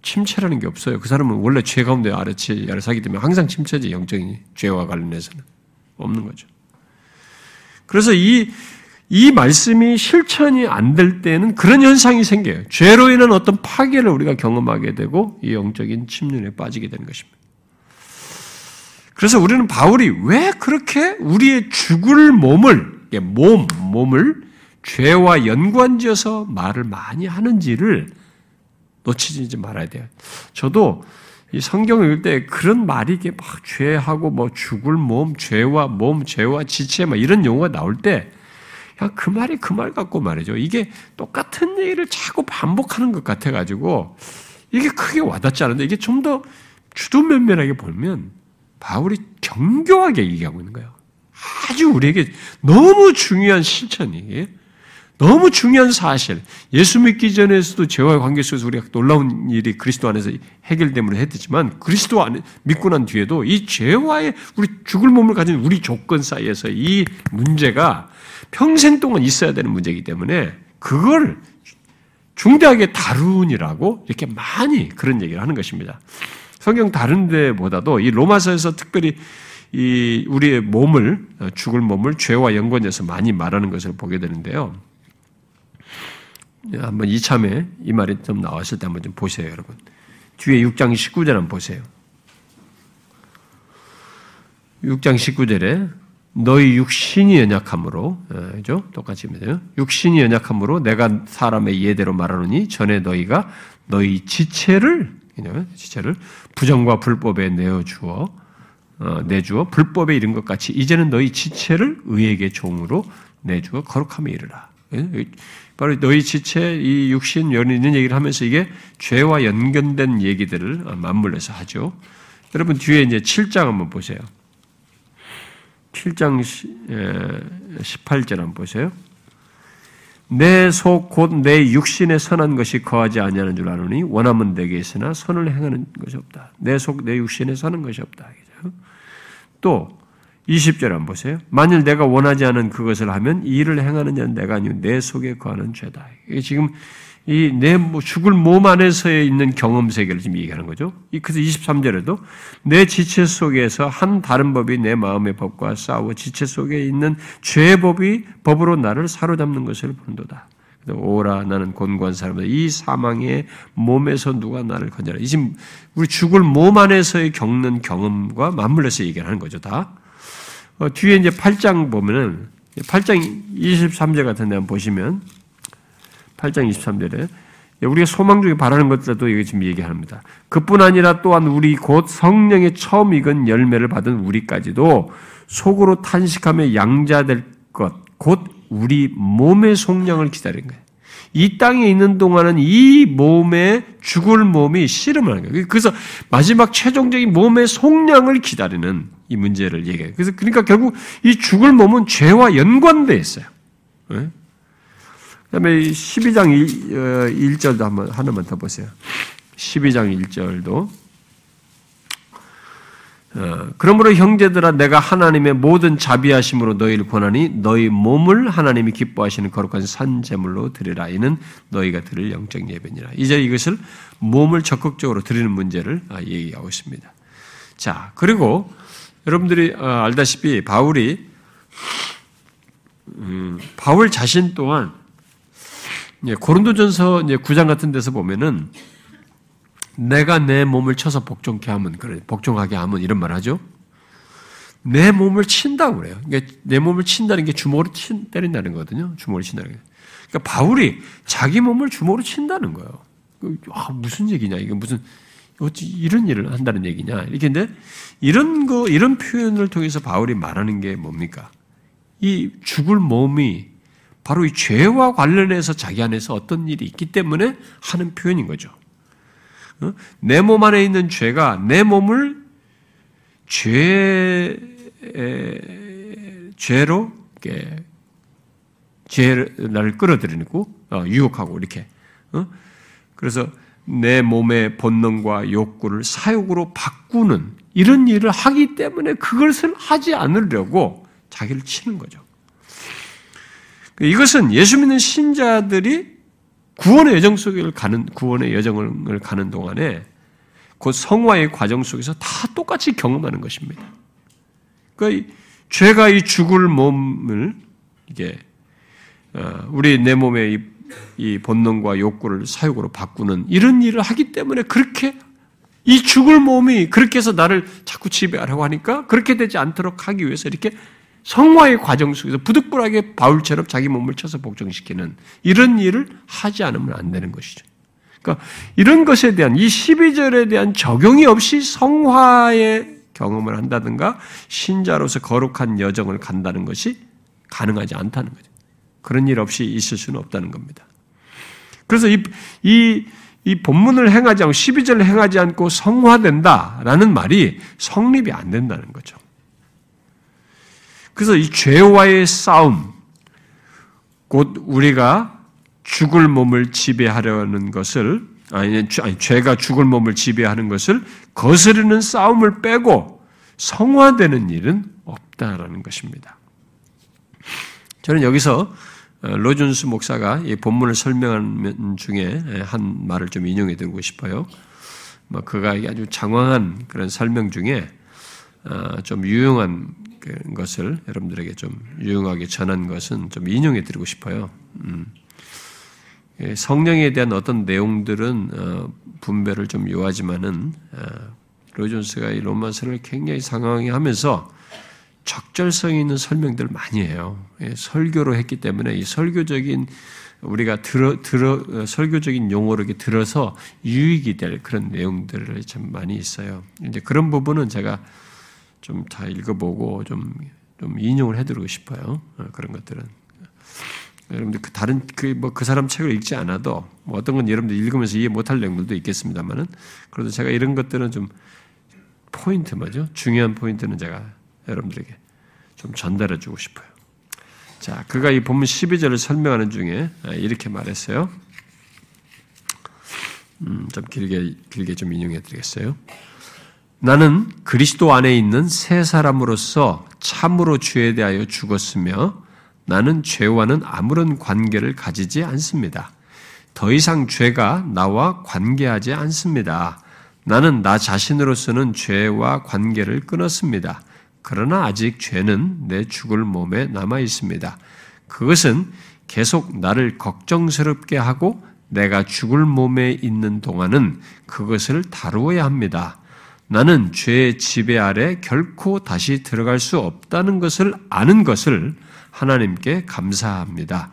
침체라는 게 없어요. 그 사람은 원래 죄 가운데 아래치 아래 사기 때문에 항상 침체지 영적인 죄와 관련해서는 없는 거죠. 그래서 이, 이 말씀이 실천이 안 될 때는 그런 현상이 생겨요. 죄로 인한 어떤 파괴를 우리가 경험하게 되고 이 영적인 침륜에 빠지게 되는 것입니다. 그래서 우리는 바울이 왜 그렇게 우리의 죽을 몸을, 몸, 몸을 죄와 연관지어서 말을 많이 하는지를 놓치지 말아야 돼요. 저도 이 성경을 읽을 때 그런 말이 이게 막 죄하고 뭐 죽을 몸, 죄와 몸, 죄와 지체 막 이런 용어가 나올 때, 야, 그 말이 그 말 같고 말이죠. 이게 똑같은 얘기를 자꾸 반복하는 것 같아가지고, 이게 크게 와닿지 않은데, 이게 좀 더 주도면밀하게 보면, 바울이 경교하게 얘기하고 있는 거예요. 아주 우리에게 너무 중요한 실천이 너무 중요한 사실. 예수 믿기 전에서도 죄와의 관계 속에서 우리가 놀라운 일이 그리스도 안에서 해결됨으로 했지만 그리스도 안에 믿고 난 뒤에도 이 죄와의 우리 죽을 몸을 가진 우리 조건 사이에서 이 문제가 평생 동안 있어야 되는 문제이기 때문에 그걸 중대하게 다룬이라고 이렇게 많이 그런 얘기를 하는 것입니다. 성경 다른 데보다도 이 로마서에서 특별히 이 우리의 몸을 죽을 몸을 죄와 연관해서 많이 말하는 것을 보게 되는데요. 한번 이참에 이 말이 좀 나왔을 때 한번 좀 보세요, 여러분. 뒤에 6장 19절 한번 보세요. 6장 19절에 너희 육신이 연약함으로, 어, 그죠? 똑같이 입니다. 육신이 연약함으로 내가 사람의 예대로 말하노니 전에 너희가 너희 지체를, 지체를 부정과 불법에 내어주어, 어, 내주어 불법에 이른 것 같이 이제는 너희 지체를 의에게 종으로 내주어 거룩함에 이르라. 예? 바로 너희 지체, 이 육신, 연 있는 얘기를 하면서 이게 죄와 연관된 얘기들을 맞물려서 하죠. 여러분 뒤에 이제 7장 한번 보세요. 7장 18절 한번 보세요. 내 속 곧 내 육신에 선한 것이 거하지 아니하는 줄 아노니 원하면 내게 있으나 선을 행하는 것이 없다. 내 속 내 육신에 사는 것이 없다. 또 20절 한번 보세요. 만일 내가 원하지 않은 그것을 하면 이 일을 행하는 자는 내가 아니고 내 속에 거하는 죄다. 이게 지금 이 내 죽을 몸 안에서 있는 경험 세계를 지금 얘기하는 거죠. 그래서 23절에도 내 지체 속에서 한 다른 법이 내 마음의 법과 싸워 지체 속에 있는 죄의 법이 법으로 나를 사로잡는 것을 본도다. 오라 나는 곤고한 사람이다. 이 사망의 몸에서 누가 나를 건져라. 이 지금 우리 죽을 몸 안에서의 겪는 경험과 맞물려서 얘기하는 거죠. 다. 어, 뒤에 이제 8장 보면은 8장 23절 같은 데 보시면 8장 23절에 우리가 소망 중에 바라는 것들도 여기 지금 얘기합니다. 그뿐 아니라 또한 우리 곧 성령의 처음 익은 열매를 받은 우리까지도 속으로 탄식하며 양자될 것, 곧 우리 몸의 속량을 기다린 거예요. 이 땅에 있는 동안은 이 몸에 죽을 몸이 씨름을 하는 거예요. 그래서 마지막 최종적인 몸의 속량을 기다리는 이 문제를 얘기해요. 그래서 그러니까 결국 이 죽을 몸은 죄와 연관되어 있어요. 네? 그다음에 12장 1, 절도 한번 하나만 더 보세요. 12장 1절도 어, 그러므로 형제들아 내가 하나님의 모든 자비하심으로 너희를 권하니 너희 몸을 하나님이 기뻐하시는 거룩한 산 제물로 드리라 이는 너희가 드릴 영적 예배니라. 이제 이것을 몸을 적극적으로 드리는 문제를 아, 얘기하고 있습니다. 자 그리고 여러분들이 어, 알다시피 바울이 음, 바울 자신 또한 고린도전서 9장 같은 데서 보면은 내가 내 몸을 쳐서 복종케 하면 그래 복종하게 하면 이런 말 하죠. 내 몸을 친다고 그래요. 그러니까 내 몸을 친다는 게 주먹으로 친, 때린다는 거거든요. 주먹으로 친다는 게. 그러니까 바울이 자기 몸을 주먹으로 친다는 거예요. 그, 아, 무슨 얘기냐? 이게 무슨 어찌 이런 일을 한다는 얘기냐? 이렇게 근데 이런 거 이런 표현을 통해서 바울이 말하는 게 뭡니까? 이 죽을 몸이 바로 이 죄와 관련해서 자기 안에서 어떤 일이 있기 때문에 하는 표현인 거죠. 어? 내몸 안에 있는 죄가 내 몸을 죄, 죄로, 죄를 나를 끌어들이고, 어, 유혹하고, 이렇게. 어? 그래서 내 몸의 본능과 욕구를 사욕으로 바꾸는 이런 일을 하기 때문에 그것을 하지 않으려고 자기를 치는 거죠. 이것은 예수 믿는 신자들이 구원의 여정 속을 가는 구원의 여정을 가는 동안에 그 성화의 과정 속에서 다 똑같이 경험하는 것입니다. 그러니까 죄가 이 죽을 몸을 이게 어, 우리 내 몸의 이 본능과 욕구를 사욕으로 바꾸는 이런 일을 하기 때문에 그렇게 이 죽을 몸이 그렇게 해서 나를 자꾸 지배하려고 하니까 그렇게 되지 않도록 하기 위해서 이렇게 성화의 과정 속에서 부득불하게 바울처럼 자기 몸을 쳐서 복종시키는 이런 일을 하지 않으면 안 되는 것이죠. 그러니까 이런 것에 대한 이 12절에 대한 적용이 없이 성화의 경험을 한다든가 신자로서 거룩한 여정을 간다는 것이 가능하지 않다는 거죠. 그런 일 없이 있을 수는 없다는 겁니다. 그래서 이, 이, 이 본문을 행하지 않고 12절을 행하지 않고 성화된다라는 말이 성립이 안 된다는 거죠. 그래서 이 죄와의 싸움, 곧 우리가 죽을 몸을 지배하려는 것을 아니, 아니 죄가 죽을 몸을 지배하는 것을 거스르는 싸움을 빼고 성화되는 일은 없다라는 것입니다. 저는 여기서 어, 로준스 목사가 이 본문을 설명하는 중에 한 말을 좀 인용해 드리고 싶어요. 뭐 그가 아주 장황한 그런 설명 중에 어, 좀 유용한 것을 여러분들에게 좀 유용하게 전한 것은 좀 인용해 드리고 싶어요. 음. 예, 성령에 대한 어떤 내용들은 어, 분배를 좀 요하지만은 어, 로존스가 이 로마서를 굉장히 상황히 하면서 적절성 있는 설명들을 많이 해요. 예, 설교로 했기 때문에 이 설교적인 우리가 들어 들어 어, 설교적인 용어로 이렇게 들어서 유익이 될 그런 내용들을 참 많이 있어요. 이제 그런 부분은 제가 좀 다 읽어보고 좀, 좀 인용을 해드리고 싶어요. 어, 그런 것들은. 여러분들 그 다른 그 뭐그 그 사람 책을 읽지 않아도 뭐 어떤 건 여러분들 읽으면서 이해 못할 내용들도 있겠습니다만은 그래도 제가 이런 것들은 좀 포인트 뭐죠? 중요한 포인트는 제가 여러분들에게 좀 전달해 주고 싶어요. 자, 그가 이 본문 12절을 설명하는 중에 아, 이렇게 말했어요. 음, 좀 길게 길게 좀 인용해 드리겠어요. 나는 그리스도 안에 있는 새 사람으로서 참으로 죄에 대하여 죽었으며 나는 죄와는 아무런 관계를 가지지 않습니다. 더 이상 죄가 나와 관계하지 않습니다. 나는 나 자신으로서는 죄와 관계를 끊었습니다. 그러나 아직 죄는 내 죽을 몸에 남아 있습니다. 그것은 계속 나를 걱정스럽게 하고 내가 죽을 몸에 있는 동안은 그것을 다루어야 합니다. 나는 죄의 지배 아래 결코 다시 들어갈 수 없다는 것을 아는 것을 하나님께 감사합니다.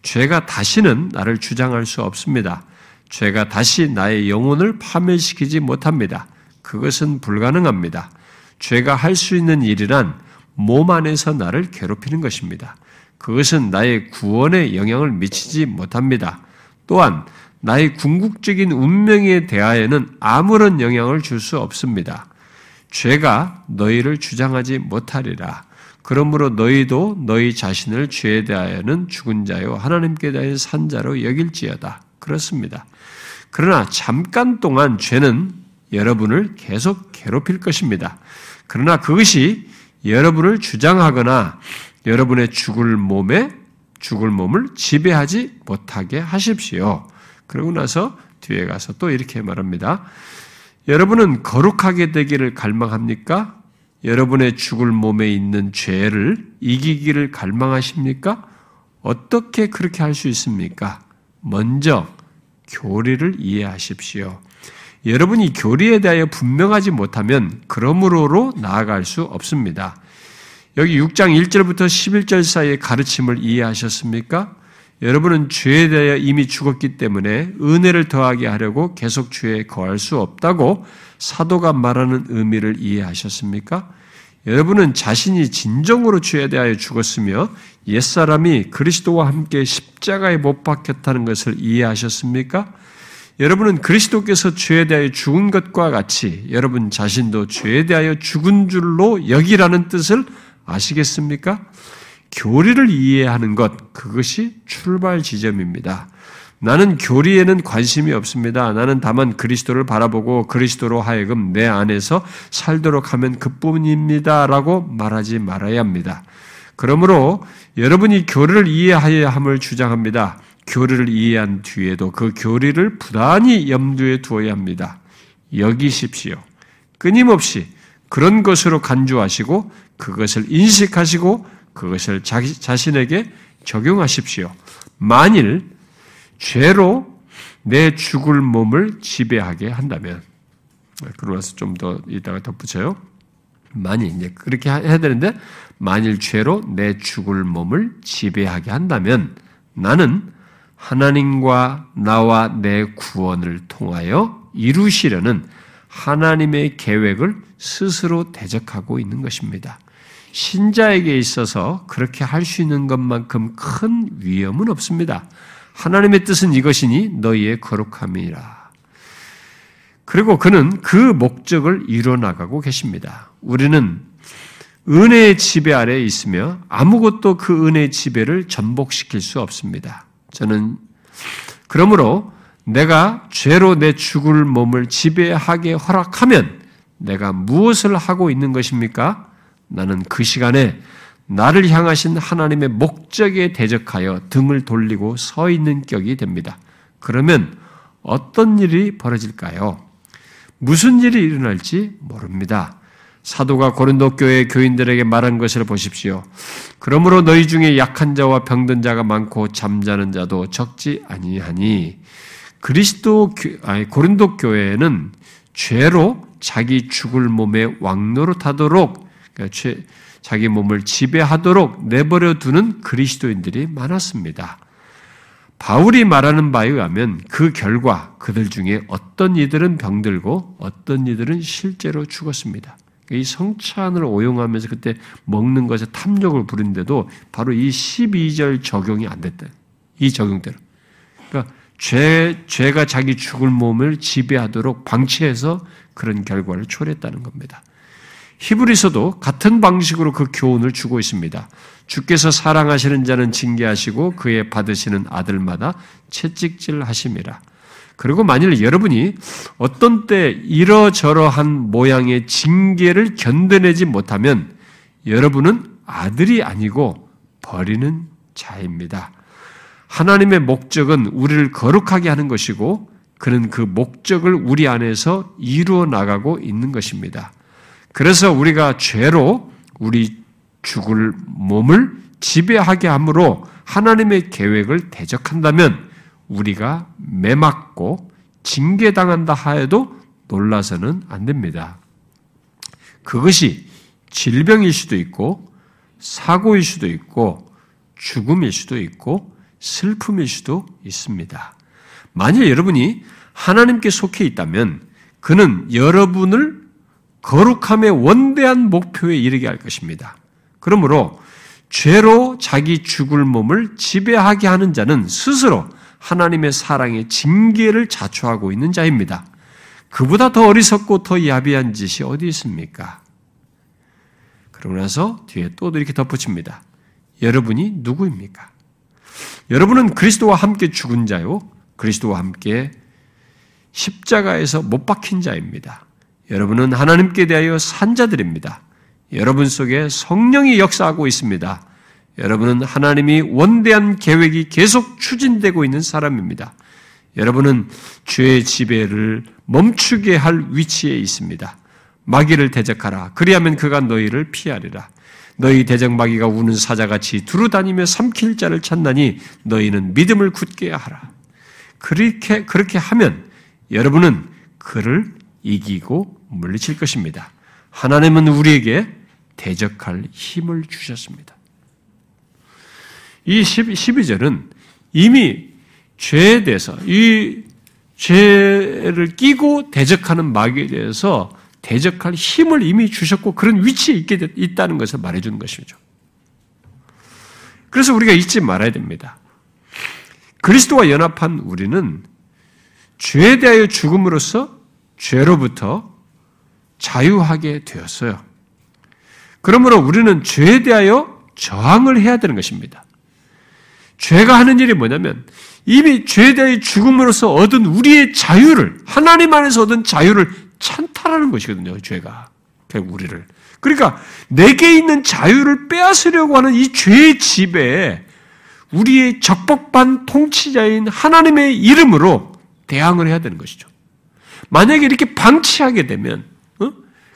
죄가 다시는 나를 주장할 수 없습니다. 죄가 다시 나의 영혼을 파멸시키지 못합니다. 그것은 불가능합니다. 죄가 할 수 있는 일이란 몸 안에서 나를 괴롭히는 것입니다. 그것은 나의 구원에 영향을 미치지 못합니다. 또한 나의 궁극적인 운명에 대하여는 아무런 영향을 줄 수 없습니다. 죄가 너희를 주장하지 못하리라. 그러므로 너희도 너희 자신을 죄에 대하여는 죽은 자요 하나님께 대하여 산 자로 여길지어다. 그렇습니다. 그러나 잠깐 동안 죄는 여러분을 계속 괴롭힐 것입니다. 그러나 그것이 여러분을 주장하거나 여러분의 죽을 몸에 죽을 몸을 지배하지 못하게 하십시오. 그러고 나서 뒤에 가서 또 이렇게 말합니다. 여러분은 거룩하게 되기를 갈망합니까? 여러분의 죽을 몸에 있는 죄를 이기기를 갈망하십니까? 어떻게 그렇게 할 수 있습니까? 먼저 교리를 이해하십시오. 여러분이 교리에 대하여 분명하지 못하면 그러므로로 나아갈 수 없습니다. 여기 6장 1절부터 11절 사이의 가르침을 이해하셨습니까? 여러분은 죄에 대하여 이미 죽었기 때문에 은혜를 더하게 하려고 계속 죄에 거할 수 없다고 사도가 말하는 의미를 이해하셨습니까? 여러분은 자신이 진정으로 죄에 대하여 죽었으며 옛사람이 그리스도와 함께 십자가에 못 박혔다는 것을 이해하셨습니까? 여러분은 그리스도께서 죄에 대하여 죽은 것과 같이 여러분 자신도 죄에 대하여 죽은 줄로 여기라는 뜻을 아시겠습니까? 교리를 이해하는 것, 그것이 출발 지점입니다. 나는 교리에는 관심이 없습니다. 나는 다만 그리스도를 바라보고 그리스도로 하여금 내 안에서 살도록 하면 그뿐입니다. 라고 말하지 말아야 합니다. 그러므로 여러분이 교리를 이해하여야 함을 주장합니다. 교리를 이해한 뒤에도 그 교리를 부단히 염두에 두어야 합니다. 여기십시오. 끊임없이 그런 것으로 간주하시고 그것을 인식하시고 그것을 자기, 자신에게 적용하십시오. 만일 죄로 내 죽을 몸을 지배하게 한다면, 그러면서 좀 더 이따가 덧붙여요. 만일 이제 그렇게 해야 되는데 만일 죄로 내 죽을 몸을 지배하게 한다면 나는 하나님과 나와 내 구원을 통하여 이루시려는 하나님의 계획을 스스로 대적하고 있는 것입니다. 신자에게 있어서 그렇게 할 수 있는 것만큼 큰 위험은 없습니다. 하나님의 뜻은 이것이니 너희의 거룩함이라. 그리고 그는 그 목적을 이뤄나가고 계십니다. 우리는 은혜의 지배 아래에 있으며 아무것도 그 은혜의 지배를 전복시킬 수 없습니다. 저는 그러므로 내가 죄로 내 죽을 몸을 지배하게 허락하면 내가 무엇을 하고 있는 것입니까? 나는 그 시간에 나를 향하신 하나님의 목적에 대적하여 등을 돌리고 서 있는 격이 됩니다. 그러면 어떤 일이 벌어질까요? 무슨 일이 일어날지 모릅니다. 사도가 고린도 교회 교인들에게 말한 것을 보십시오. 그러므로 너희 중에 약한 자와 병든 자가 많고 잠자는 자도 적지 아니하니 그리스도 아니 고린도 교회에는 죄로 자기 죽을 몸에 왕노릇하도록 그러니까 죄, 자기 몸을 지배하도록 내버려 두는 그리스도인들이 많았습니다. 바울이 말하는 바에 의하면 그 결과 그들 중에 어떤 이들은 병들고 어떤 이들은 실제로 죽었습니다. 이 성찬을 오용하면서 그때 먹는 것에 탐욕을 부린데도 바로 이 12절 적용이 안 됐다. 이 적용대로. 그러니까 죄, 죄가 자기 죽을 몸을 지배하도록 방치해서 그런 결과를 초래했다는 겁니다. 히브리서도 같은 방식으로 그 교훈을 주고 있습니다. 주께서 사랑하시는 자는 징계하시고 그의 받으시는 아들마다 채찍질 하심이라. 그리고 만일 여러분이 어떤 때 이러저러한 모양의 징계를 견뎌내지 못하면 여러분은 아들이 아니고 버리는 자입니다. 하나님의 목적은 우리를 거룩하게 하는 것이고 그는 그 목적을 우리 안에서 이루어 나가고 있는 것입니다. 그래서 우리가 죄로 우리 죽을 몸을 지배하게 함으로 하나님의 계획을 대적한다면 우리가 매맞고 징계당한다 하여도 놀라서는 안 됩니다. 그것이 질병일 수도 있고 사고일 수도 있고 죽음일 수도 있고 슬픔일 수도 있습니다. 만일 여러분이 하나님께 속해 있다면 그는 여러분을 거룩함의 원대한 목표에 이르게 할 것입니다. 그러므로 죄로 자기 죽을 몸을 지배하게 하는 자는 스스로 하나님의 사랑의 징계를 자초하고 있는 자입니다. 그보다 더 어리석고 더 야비한 짓이 어디 있습니까? 그러고 나서 뒤에 또 이렇게 덧붙입니다. 여러분이 누구입니까? 여러분은 그리스도와 함께 죽은 자요. 그리스도와 함께 십자가에서 못 박힌 자입니다. 여러분은 하나님께 대하여 산 자들입니다. 여러분 속에 성령이 역사하고 있습니다. 여러분은 하나님이 원대한 계획이 계속 추진되고 있는 사람입니다. 여러분은 죄의 지배를 멈추게 할 위치에 있습니다. 마귀를 대적하라. 그리하면 그가 너희를 피하리라. 너희 대적 마귀가 우는 사자같이 두루 다니며 삼킬 자를 찾나니 너희는 믿음을 굳게 하라. 그렇게 그렇게 하면 여러분은 그를 이기고 물리칠 것입니다. 하나님은 우리에게 대적할 힘을 주셨습니다. 이 12절은 이미 죄에 대해서 이 죄를 끼고 대적하는 마귀에 대해서 대적할 힘을 이미 주셨고 그런 위치에 있게 있다는 것을 말해주는 것이죠. 그래서 우리가 잊지 말아야 됩니다. 그리스도와 연합한 우리는 죄에 대하여 죽음으로써 죄로부터 자유하게 되었어요. 그러므로 우리는 죄에 대하여 저항을 해야 되는 것입니다. 죄가 하는 일이 뭐냐면 이미 죄에 대해 죽음으로써 얻은 우리의 자유를 하나님 안에서 얻은 자유를 찬탈하는 것이거든요. 죄가 결국 우리를 그러니까 내게 있는 자유를 빼앗으려고 하는 이 죄의 지배에 우리의 적법한 통치자인 하나님의 이름으로 대항을 해야 되는 것이죠. 만약에 이렇게 방치하게 되면 어?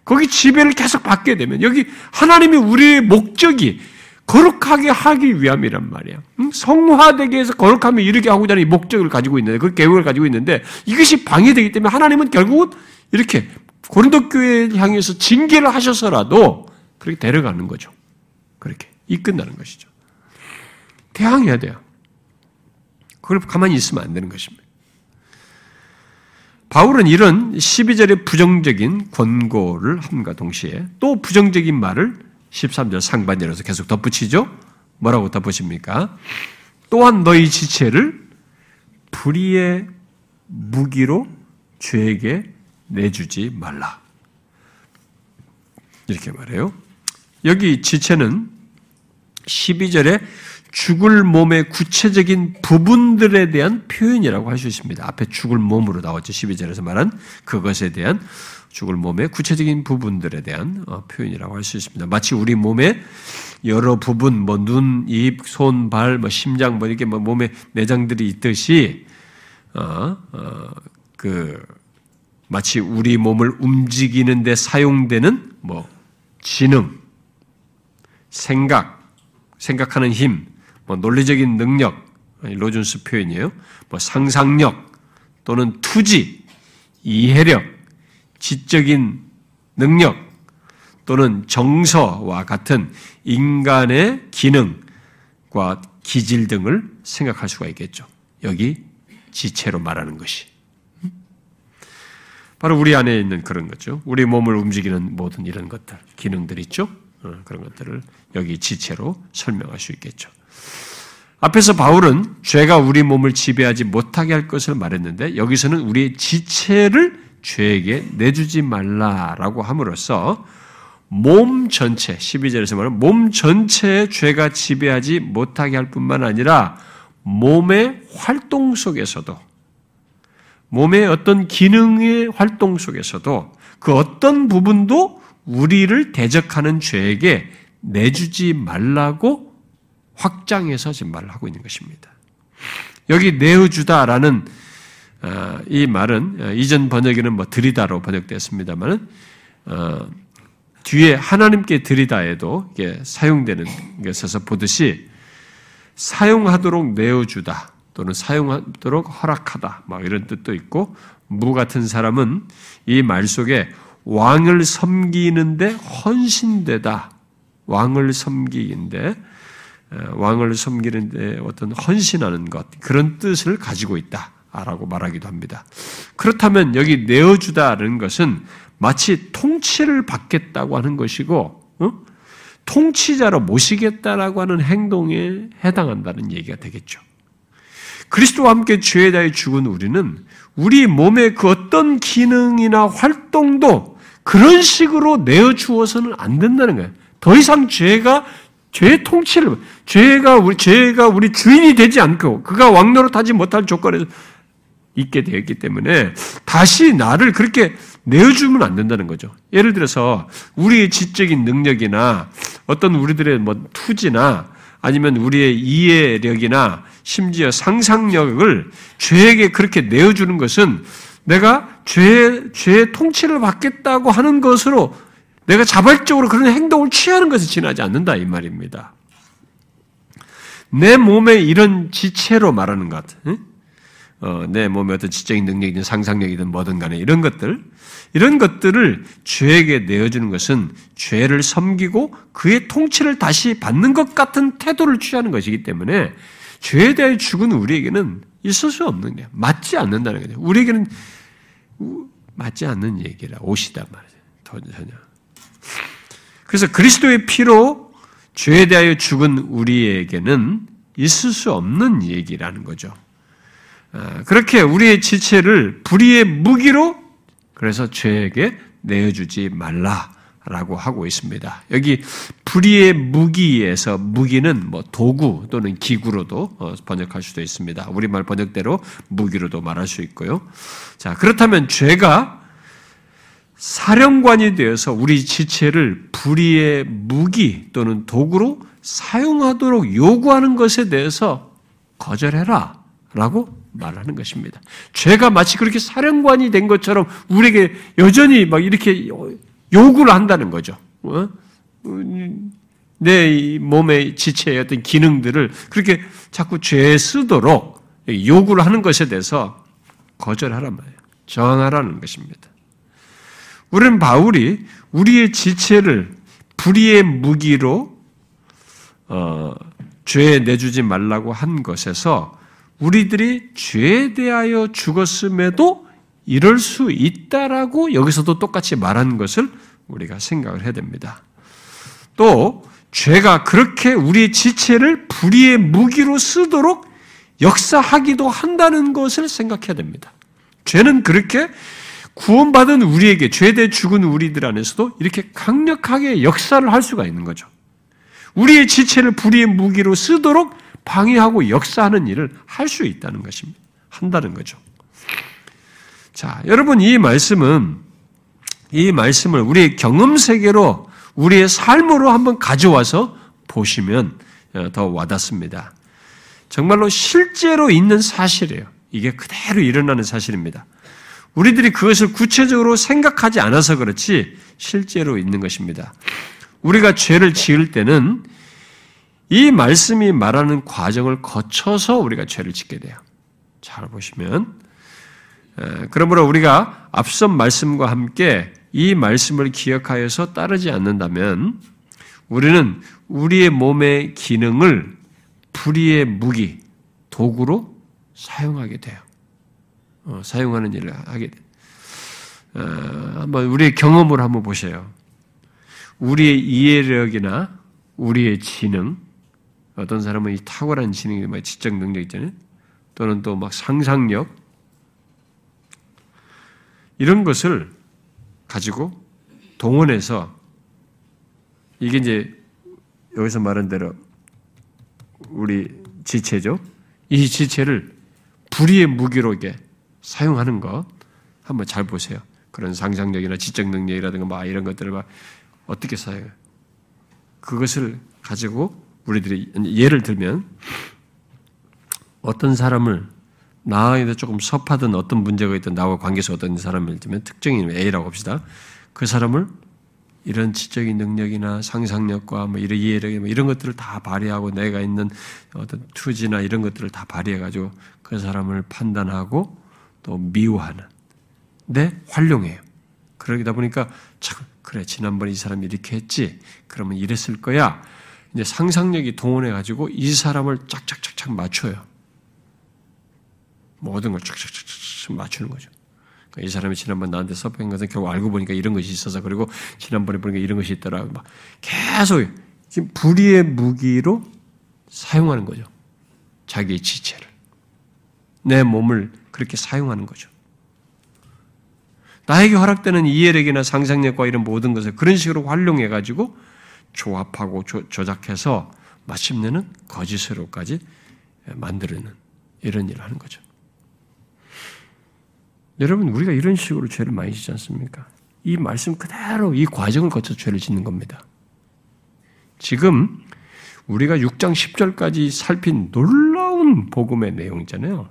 거기 지배를 계속 받게 되면 여기 하나님이 우리의 목적이 거룩하게 하기 위함이란 말이야. 성화되게 해서 거룩함에 이르게 하고자 하는 목적을 가지고 있는데, 그 계획을 가지고 있는데, 이것이 방해되기 때문에 하나님은 결국은 이렇게 고린도 교회 향해서 징계를 하셔서라도 그렇게 데려가는 거죠. 그렇게 이끝나는 것이죠. 대항해야 돼요. 그걸 가만히 있으면 안 되는 것입니다. 바울은 이런 12절의 부정적인 권고를 함과 동시에 또 부정적인 말을 13절 상반절에서 계속 덧붙이죠. 뭐라고 덧붙입니까? 또한 너희 지체를 불의의 무기로 죄에게 내주지 말라. 이렇게 말해요. 여기 지체는 12절에 죽을 몸의 구체적인 부분들에 대한 표현이라고 있습니다. 앞에 죽을 몸으로 나왔죠. 12절에서 말한 그것에 대한 죽을 몸의 구체적인 부분들에 대한 어, 표현이라고 할 수 있습니다. 마치 우리 몸의 여러 부분, 뭐 눈, 입, 손, 발, 뭐 심장, 뭐 이렇게 뭐 몸에 내장들이 있듯이 어, 어, 그 마치 우리 몸을 움직이는데 사용되는 뭐 지능, 생각, 생각하는 힘, 뭐 논리적인 능력, 로준스 표현이에요. 뭐 상상력 또는 투지, 이해력, 지적인 능력 또는 정서와 같은 인간의 기능과 기질 등을 생각할 수가 있겠죠. 여기 지체로 말하는 것이. 바로 우리 안에 있는 그런 거죠. 우리 몸을 움직이는 모든 이런 것들, 기능들 있죠. 어, 그런 것들을 여기 지체로 설명할 수 있겠죠. 앞에서 바울은 죄가 우리 몸을 지배하지 못하게 할 것을 말했는데 여기서는 우리의 지체를 죄에게 내주지 말라라고 함으로써 몸 전체, 12절에서 말하는 몸 전체의 죄가 지배하지 못하게 할 뿐만 아니라 몸의 활동 속에서도 몸의 어떤 기능의 활동 속에서도 그 어떤 부분도 우리를 대적하는 죄에게 내주지 말라고 확장해서 지금 말을 하고 있는 것입니다. 여기 내어주다라는 어, 이 말은 어, 이전 번역에는 뭐 드리다로 번역됐습니다만은 어, 뒤에 하나님께 드리다에도 사용되는 것에서 보듯이 사용하도록 내어주다 또는 사용하도록 허락하다 막 이런 뜻도 있고 무 같은 사람은 이 말 속에 왕을 섬기는데 헌신되다 왕을 섬기는데 왕을 섬기는 데 어떤 헌신하는 것 그런 뜻을 가지고 있다. 라고 말하기도 합니다. 그렇다면 여기 내어주다는 것은 마치 통치를 받겠다고 하는 것이고, 어? 통치자로 모시겠다라고 하는 행동에 해당한다는 얘기가 되겠죠. 그리스도와 함께 죄에 대해 죽은 우리는 우리 몸의 그 어떤 기능이나 활동도 그런 식으로 내어 주어서는 안 된다는 거예요. 더 이상 죄가 죄의 통치를 죄가 우리 죄가 우리 주인이 되지 않고 그가 왕노릇하지 못할 조건에서 있게 되었기 때문에 다시 나를 그렇게 내어주면 안 된다는 거죠. 예를 들어서 우리의 지적인 능력이나 어떤 우리들의 뭐 투지나 아니면 우리의 이해력이나 심지어 상상력을 죄에게 그렇게 내어주는 것은 내가 죄, 죄의 통치를 받겠다고 하는 것으로 내가 자발적으로 그런 행동을 취하는 것에 지나지 않는다 이 말입니다. 내 몸에 이런 지체로 말하는 것, 어, 내 몸에 어떤 지적인 능력이든 상상력이든 뭐든 간에 이런 것들, 이런 것들을 죄에게 내어주는 것은 죄를 섬기고 그의 통치를 다시 받는 것 같은 태도를 취하는 것이기 때문에 죄에 대해 죽은 우리에게는 있을 수 없는 게 맞지 않는다는 거죠. 우리에게는 맞지 않는 얘기라 옷이다 말이죠. 전혀. 그래서 그리스도의 피로 죄에 대하여 죽은 우리에게는 있을 수 없는 얘기라는 거죠. 아, 그렇게 우리의 지체를 불의의 무기로 그래서 죄에게 내어주지 말라라고 하고 있습니다. 여기 불의의 무기에서 무기는 뭐 도구 또는 기구로도 어, 번역할 수도 있습니다. 우리말 번역대로 무기로도 말할 수 있고요. 자, 그렇다면 죄가 사령관이 되어서 우리 지체를 불의의 무기 또는 도구로 사용하도록 요구하는 것에 대해서 거절해라 라고 말하는 것입니다. 죄가 마치 그렇게 사령관이 된 것처럼 우리에게 여전히 막 이렇게 요구를 한다는 거죠. 어? 내 몸의 지체의 어떤 기능들을 그렇게 자꾸 죄에 쓰도록 요구를 하는 것에 대해서 거절하란 말이에요. 저항하라는 것입니다. 우리는 바울이 우리의 지체를 불의의 무기로 어, 죄에 내주지 말라고 한 것에서 우리들이 죄에 대하여 죽었음에도 이럴 수 있다라고 여기서도 똑같이 말한 것을 우리가 생각을 해야 됩니다. 또 죄가 그렇게 우리의 지체를 불의의 무기로 쓰도록 역사하기도 한다는 것을 생각해야 됩니다. 죄는 그렇게 구원받은 우리에게 죄대 죽은 우리들 안에서도 이렇게 강력하게 역사를 할 수가 있는 거죠. 우리의 지체를 불의의 무기로 쓰도록 방해하고 역사하는 일을 할 수 있다는 것입니다. 한다는 거죠. 자, 여러분 이 말씀은 이 말씀을 우리의 경험 세계로 우리의 삶으로 한번 가져와서 보시면 어, 더 와닿습니다. 정말로 실제로 있는 사실이에요. 이게 그대로 일어나는 사실입니다. 우리들이 그것을 구체적으로 생각하지 않아서 그렇지 실제로 있는 것입니다. 우리가 죄를 지을 때는 이 말씀이 말하는 과정을 거쳐서 우리가 죄를 짓게 돼요. 잘 보시면 그러므로 우리가 앞선 말씀과 함께 이 말씀을 기억하여서 따르지 않는다면 우리는 우리의 몸의 기능을 불의의 무기, 도구로 사용하게 돼요. 어, 사용하는 일을 하게 돼. 어, 한번 우리의 경험을 한번 보세요. 우리의 이해력이나 우리의 지능, 어떤 사람은 이 탁월한 지능이 막 지적 능력 있잖아요. 또는 또 막 상상력 이런 것을 가지고 동원해서 이게 이제 여기서 말한 대로 우리 지체죠. 이 지체를 불의의 무기로 이게 사용하는 것 한번 잘 보세요. 그런 상상력이나 지적 능력이라든가 막 이런 것들을 막 어떻게 사용해? 그것을 가지고 우리들이 예를 들면 어떤 사람을 나에게 조금 섭하든 어떤 문제가 있든 나와 관계에서 어떤 사람을 들면 특정인 A라고 합시다. 그 사람을 이런 지적인 능력이나 상상력과 뭐 이런 이해력 뭐 이런 것들을 다 발휘하고 내가 있는 어떤 투지나 이런 것들을 다 발휘해가지고 그 사람을 판단하고 또 미워하는. 네, 활용해요. 그러다 보니까 참 그래 지난번에 이 사람이 이렇게 했지. 그러면 이랬을 거야. 이제 상상력이 동원해 가지고 이 사람을 짝짝짝짝 맞춰요. 모든 걸 쫙쫙쫙쫙 맞추는 거죠. 그러니까 이 사람이 지난번 나한테 섭한 것은 결국 알고 보니까 이런 것이 있어서 그리고 지난번에 보니까 이런 것이 있더라. 막 계속 지금 불의의 무기로 사용하는 거죠. 자기의 지체를. 내 몸을 그렇게 사용하는 거죠. 나에게 허락되는 이해력이나 상상력과 이런 모든 것을 그런 식으로 활용해가지고 조합하고 조, 조작해서 마침내는 거짓으로까지 만들어는 이런 일을 하는 거죠. 여러분, 우리가 이런 식으로 죄를 많이 짓지 않습니까? 이 말씀 그대로 이 과정을 거쳐 죄를 짓는 겁니다. 지금 우리가 6장 10절까지 살핀 놀라운 복음의 내용이잖아요.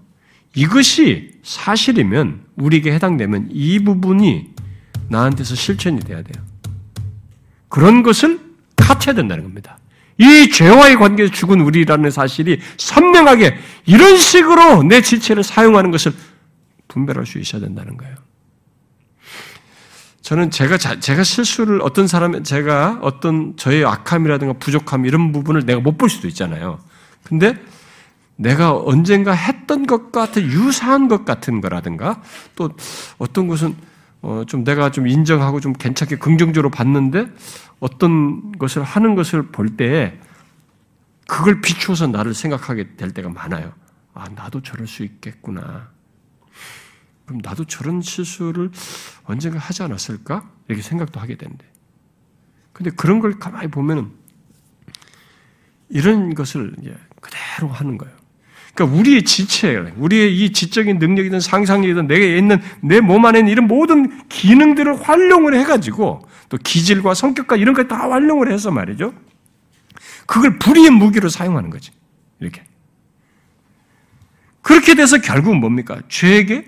이것이 사실이면 우리에게 해당되면 이 부분이 나한테서 실천이 돼야 돼요. 그런 것을 갖춰야 된다는 겁니다. 이 죄와의 관계에서 죽은 우리라는 사실이 선명하게 이런 식으로 내 지체를 사용하는 것을 분별할 수 있어야 된다는 거예요. 저는 제가 제가 실수를 어떤 사람 제가 어떤 저의 악함이라든가 부족함 이런 부분을 내가 못 볼 수도 있잖아요. 근데 내가 언젠가 했던 것 같은 유사한 것 같은 거라든가 또 어떤 것은 어 좀 내가 좀 인정하고 좀 괜찮게 긍정적으로 봤는데 어떤 것을 하는 것을 볼 때 그걸 비추어서 나를 생각하게 될 때가 많아요. 아 나도 저럴 수 있겠구나. 그럼 나도 저런 실수를 언젠가 하지 않았을까? 이렇게 생각도 하게 되는데. 근데 그런 걸 가만히 보면은 이런 것을 이제 그대로 하는 거예요. 그러니까 우리의 지체, 우리의 이 지적인 능력이든 상상력이든 내게 있는 내 몸 안에 있는 이런 모든 기능들을 활용을 해가지고 또 기질과 성격과 이런 걸 다 활용을 해서 말이죠. 그걸 불의의 무기로 사용하는 거지. 이렇게. 그렇게 돼서 결국은 뭡니까? 죄에게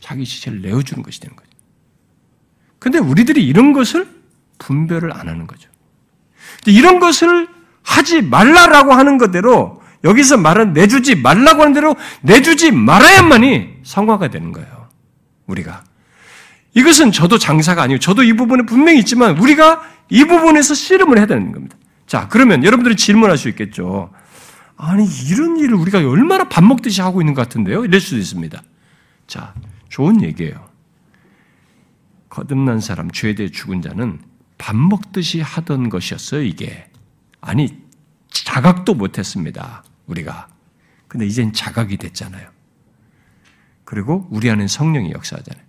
자기 지체를 내어주는 것이 되는 거죠. 근데 우리들이 이런 것을 분별을 안 하는 거죠. 이런 것을 하지 말라라고 하는 것대로 여기서 말은 내주지 말라고 하는 대로 내주지 말아야만이 성화가 되는 거예요. 우리가. 이것은 저도 장사가 아니고 저도 이 부분에 분명히 있지만 우리가 이 부분에서 씨름을 해야 되는 겁니다. 자, 그러면 여러분들이 질문할 수 있겠죠. 아니, 이런 일을 우리가 얼마나 밥 먹듯이 하고 있는 것 같은데요? 이럴 수도 있습니다. 자, 좋은 얘기예요. 거듭난 사람, 죄에 대해 죽은 자는 밥 먹듯이 하던 것이었어요, 이게. 아니, 자각도 못했습니다, 우리가. 근데 이젠 자각이 됐잖아요. 그리고 우리 안에 성령이 역사하잖아요.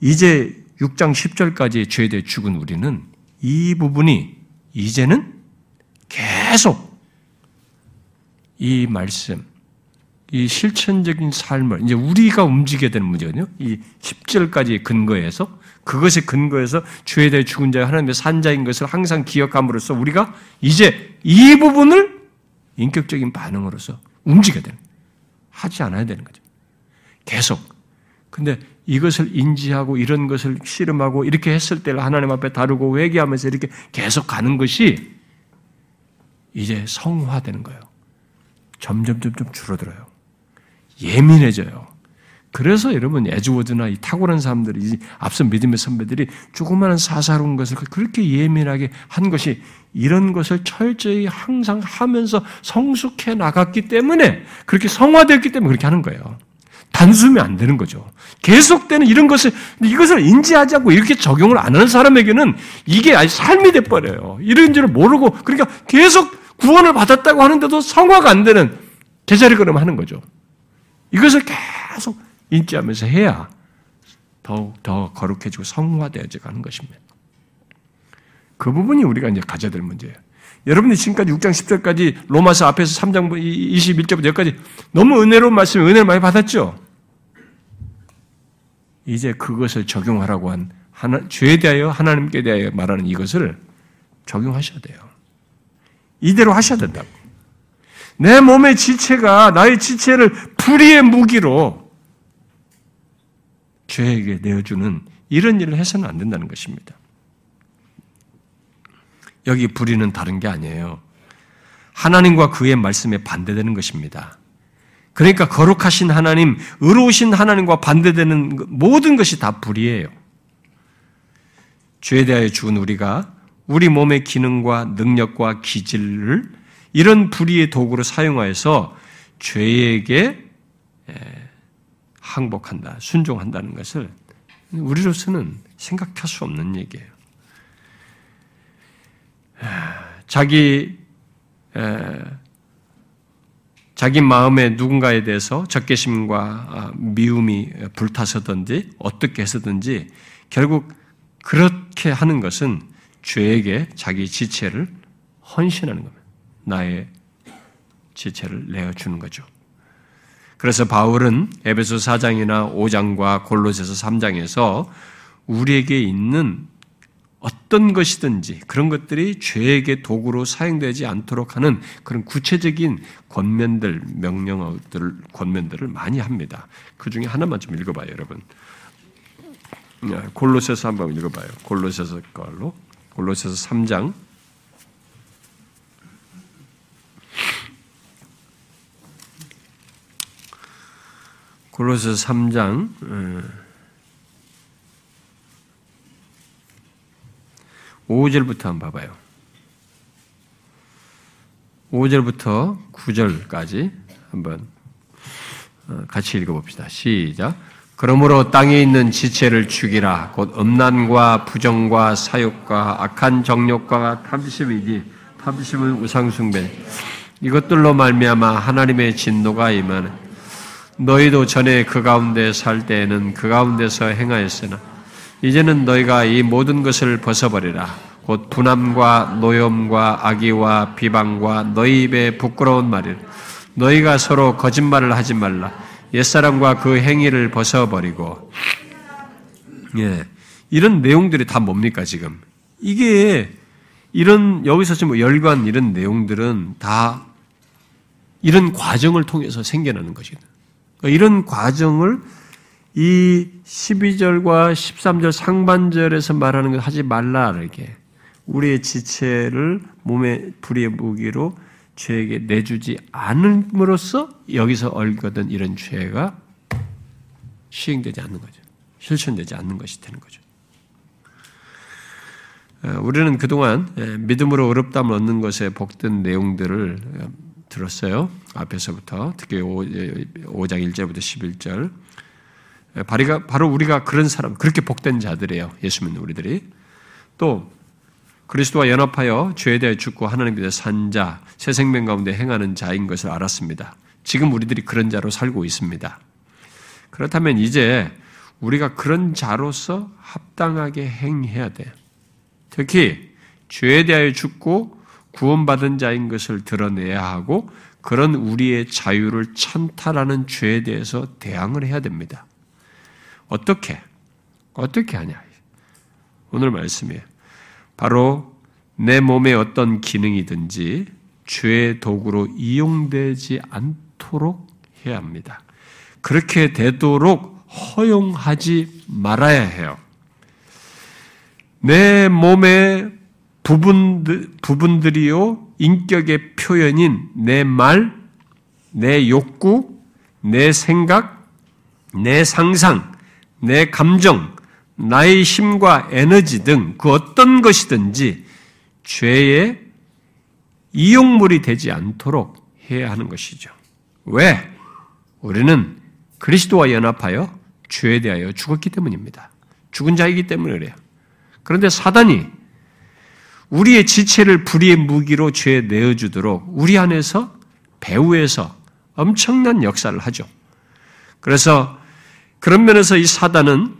이제 6장 10절까지 죄에 대해 죽은 우리는 이 부분이 이제는 계속 이 말씀, 이 실천적인 삶을 이제 우리가 움직여야 되는 문제거든요. 이 10절까지 근거해서 그것에 근거해서 죄에 대해 죽은 자 하나님의 산자인 것을 항상 기억함으로써 우리가 이제 이 부분을 인격적인 반응으로서 움직여야 되는 하지 않아야 되는 거죠. 계속. 근데 이것을 인지하고 이런 것을 씨름하고 이렇게 했을 때를 하나님 앞에 다루고 회개하면서 이렇게 계속 가는 것이 이제 성화되는 거예요. 점점 점점 줄어들어요. 예민해져요. 그래서 여러분 에즈워드나 이 탁월한 사람들이 앞선 믿음의 선배들이 조그마한 사사로운 것을 그렇게 예민하게 한 것이 이런 것을 철저히 항상 하면서 성숙해 나갔기 때문에 그렇게 성화되었기 때문에 그렇게 하는 거예요. 단숨에 안 되는 거죠. 계속되는 이런 것을 이것을 인지하지 않고 이렇게 적용을 안 하는 사람에게는 이게 아주 삶이 돼 버려요. 이런 줄을 모르고 그러니까 계속 구원을 받았다고 하는데도 성화가 안 되는 제자리 걸음 하는 거죠. 이것을 계속 인지하면서 해야 더욱 더 거룩해지고 성화되어져 가는 것입니다. 그 부분이 우리가 이제 가져야 될 문제예요. 여러분이 지금까지 6장 10절까지 로마서 앞에서 3장 21절부터 여기까지 너무 은혜로운 말씀, 은혜를 많이 받았죠? 이제 그것을 적용하라고 한 하나, 죄에 대하여 하나님께 대하여 말하는 이것을 적용하셔야 돼요. 이대로 하셔야 된다고. 내 몸의 지체가 나의 지체를 불의의 무기로 죄에게 내어주는 이런 일을 해서는 안 된다는 것입니다. 여기 불의는 다른 게 아니에요. 하나님과 그의 말씀에 반대되는 것입니다. 그러니까 거룩하신 하나님, 의로우신 하나님과 반대되는 모든 것이 다 불의예요. 죄에 대하여 죽은 우리가 우리 몸의 기능과 능력과 기질을 이런 불의의 도구로 사용하여서 죄에게 항복한다, 순종한다는 것을 우리로서는 생각할 수 없는 얘기예요. 자기 자기 마음에 누군가에 대해서 적개심과 아, 미움이 불타서든지 어떻게 해서든지 결국 그렇게 하는 것은 죄에게 자기 지체를 헌신하는 겁니다. 나의 지체를 내어주는 거죠. 그래서 바울은 에베소 4장이나 5장과 골로새서 3장에서 우리에게 있는 어떤 것이든지 그런 것들이 죄에게 도구로 사용되지 않도록 하는 그런 구체적인 권면들, 명령들, 권면들을 많이 합니다. 그 중에 하나만 좀 읽어봐요, 여러분. 네, 골로새서 한번 읽어봐요. 골로새서 걸로 골로새서 3장 골로새서 3장 5절부터 한번 봐봐요. 5절부터 9절까지 한번 어, 같이 읽어봅시다. 시작. 그러므로 땅에 있는 지체를 죽이라. 곧 음란과 부정과 사욕과 악한 정욕과 탐심이니 탐심은 우상숭배. 이것들로 말미암아 하나님의 진노가 임하는 너희도 전에 그 가운데 살 때에는 그 가운데서 행하였으나 이제는 너희가 이 모든 것을 벗어버리라. 곧 분함과 노염과 악의와 비방과 너희 입에 부끄러운 말을 너희가 서로 거짓말을 하지 말라. 옛사람과 그 행위를 벗어버리고 예. 이런 내용들이 다 뭡니까 지금? 이게 이런 여기서 지금 열관 이런 내용들은 다 이런 과정을 통해서 생겨나는. 그러니까 이런 과정을 이 12절과 13절 상반절에서 말하는 것 하지 말라 이렇게 우리의 지체를 몸의 불의의 무기로 죄에게 내주지 않음으로써 여기서 얼거든 이런 죄가 시행되지 않는 거죠. 실천되지 않는 것이 되는 거죠. 어, 우리는 그동안 믿음으로 어렵담을 얻는 것에 복된 내용들을 어, 들었어요. 앞에서부터 특히 5장 1절부터 11절 바로 우리가 그런 사람, 그렇게 복된 자들이에요. 예수 믿는 우리들이. 또 그리스도와 연합하여 죄에 대해 죽고 하나님에 산 자, 새 생명 가운데 행하는 자인 것을 알았습니다. 지금 우리들이 그런 자로 살고 있습니다. 그렇다면 이제 우리가 그런 자로서 합당하게 행해야 돼. 특히 죄에 대하여 죽고 구원받은 자인 것을 드러내야 하고 그런 우리의 자유를 찬탈하는 죄에 대해서 대항을 해야 됩니다. 어떻게? 어떻게 하냐? 오늘 말씀이에요. 바로 내 몸의 어떤 기능이든지 죄의 도구로 이용되지 않도록 해야 합니다. 그렇게 되도록 허용하지 말아야 해요. 내 몸의 부분들, 부분들이요, 인격의 표현인 내 말, 내 욕구, 내 생각, 내 상상, 내 감정, 나의 힘과 에너지 등 그 어떤 것이든지 죄의 이용물이 되지 않도록 해야 하는 것이죠. 왜? 우리는 그리스도와 연합하여 죄에 대하여 죽었기 때문입니다. 죽은 자이기 때문에 그래요. 그런데 사단이 우리의 지체를 불의의 무기로 죄에 내어주도록 우리 안에서 배후에서 엄청난 역사를 하죠. 그래서 그런 면에서 이 사단은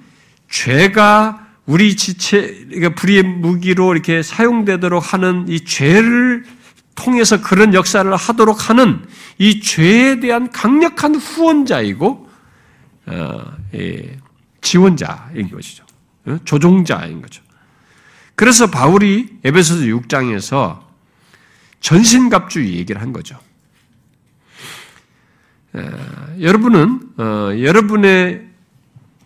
죄가 우리 지체, 그러니까 불의의 무기로 이렇게 사용되도록 하는 이 죄를 통해서 그런 역사를 하도록 하는 이 죄에 대한 강력한 후원자이고, 어, 예, 지원자인 것이죠. 어? 조종자인 거죠. 그래서 바울이 에베소서 6장에서 전신갑주의 얘기를 한 거죠. 에, 여러분은 어, 여러분의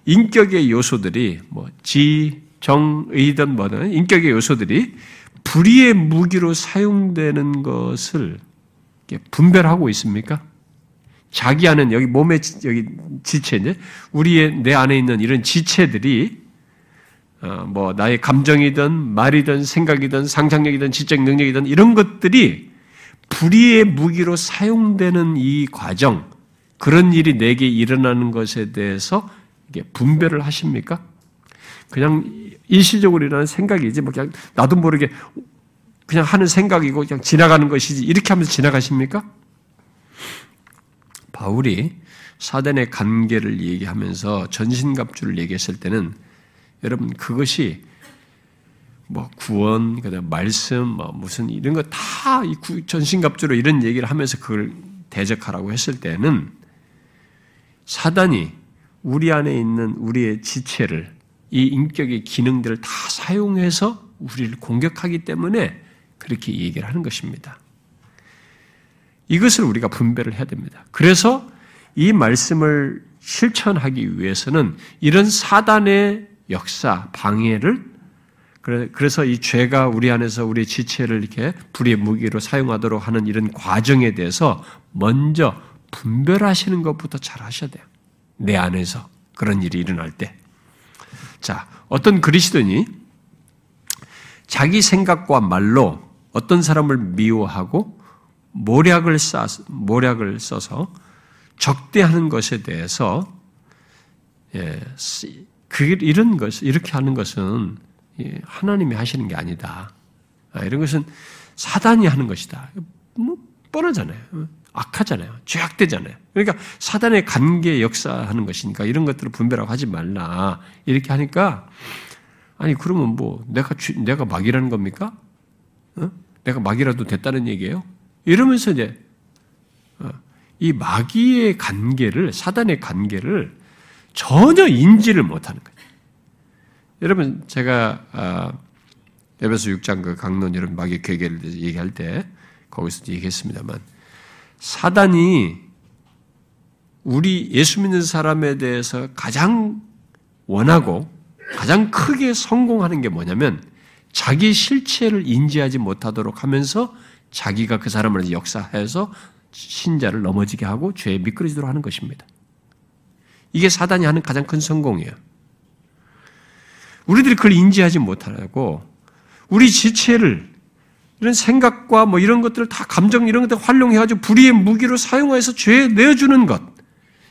인격의 요소들이 뭐 지, 정, 의든 뭐든 인격의 요소들이 불의의 무기로 사용되는 것을 분별하고 있습니까? 자기 안에 여기 몸의 여기 지체 이제 우리의 내 안에 있는 이런 지체들이 어, 뭐 나의 감정이든 말이든 생각이든 상상력이든 지적 능력이든 이런 것들이 불의의 무기로 사용되는 이 과정 그런 일이 내게 일어나는 것에 대해서 분별을 하십니까? 그냥 일시적으로 일어나는 생각이지, 뭐 그냥 나도 모르게 그냥 하는 생각이고 그냥 지나가는 것이지, 이렇게 하면서 지나가십니까? 바울이 사단의 관계를 얘기하면서 전신갑주를 얘기했을 때는 여러분 그것이 뭐 구원, 그다음 말씀, 뭐 무슨 이런 거 다 전신갑주로 이런 얘기를 하면서 그걸 대적하라고 했을 때는 사단이 우리 안에 있는 우리의 지체를 이 인격의 기능들을 다 사용해서 우리를 공격하기 때문에 그렇게 얘기를 하는 것입니다. 이것을 우리가 분별을 해야 됩니다. 그래서 이 말씀을 실천하기 위해서는 이런 사단의 역사, 방해를 그래서 이 죄가 우리 안에서 우리 지체를 이렇게 불의 무기로 사용하도록 하는 이런 과정에 대해서 먼저 분별하시는 것부터 잘 하셔야 돼요. 내 안에서 그런 일이 일어날 때. 자, 어떤 그리스도인이 자기 생각과 말로 어떤 사람을 미워하고 모략을 쌓 모략을 써서 적대하는 것에 대해서 예, 그 이런 것 이렇게 하는 것은 예, 하나님이 하시는 게 아니다. 아, 이런 것은 사단이 하는 것이다. 뭐 뻔하잖아요. 악하잖아요. 죄악되잖아요. 그러니까 사단의 관계 역사하는 것이니까 이런 것들을 분별하고 하지 말라. 이렇게 하니까 아니 그러면 뭐 내가 내가 막이라는 겁니까? 어? 내가 막이라도 됐다는 얘기예요? 이러면서 이제 어, 이 마귀의 관계를 사단의 관계를 전혀 인지를 못하는 거예요. 여러분 제가 아, 에베소 6장 그 강론 이런 마귀 괴계를 얘기할 때 거기서 얘기했습니다만 사단이 우리 예수 믿는 사람에 대해서 가장 원하고 가장 크게 성공하는 게 뭐냐면 자기 실체를 인지하지 못하도록 하면서 자기가 그 사람을 역사해서 신자를 넘어지게 하고 죄에 미끄러지도록 하는 것입니다. 이게 사단이 하는 가장 큰 성공이에요. 우리들이 그걸 인지하지 못하고 우리 지체를 이런 생각과 뭐 이런 것들을 다 감정 이런 것들 활용해가지고 불의의 무기로 사용해서 죄에 내어주는 것.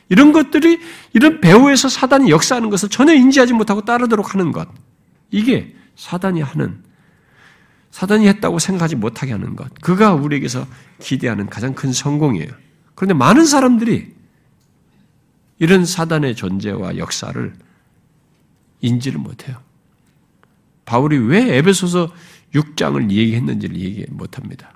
이런 것들이 이런 배후에서 사단이 역사하는 것을 전혀 인지하지 못하고 따르도록 하는 것. 이게 사단이 하는, 사단이 했다고 생각하지 못하게 하는 것. 그가 우리에게서 기대하는 가장 큰 성공이에요. 그런데 많은 사람들이 이런 사단의 존재와 역사를 인지를 못해요. 바울이 왜 에베소서 6장을 얘기했는지를 얘기 못합니다.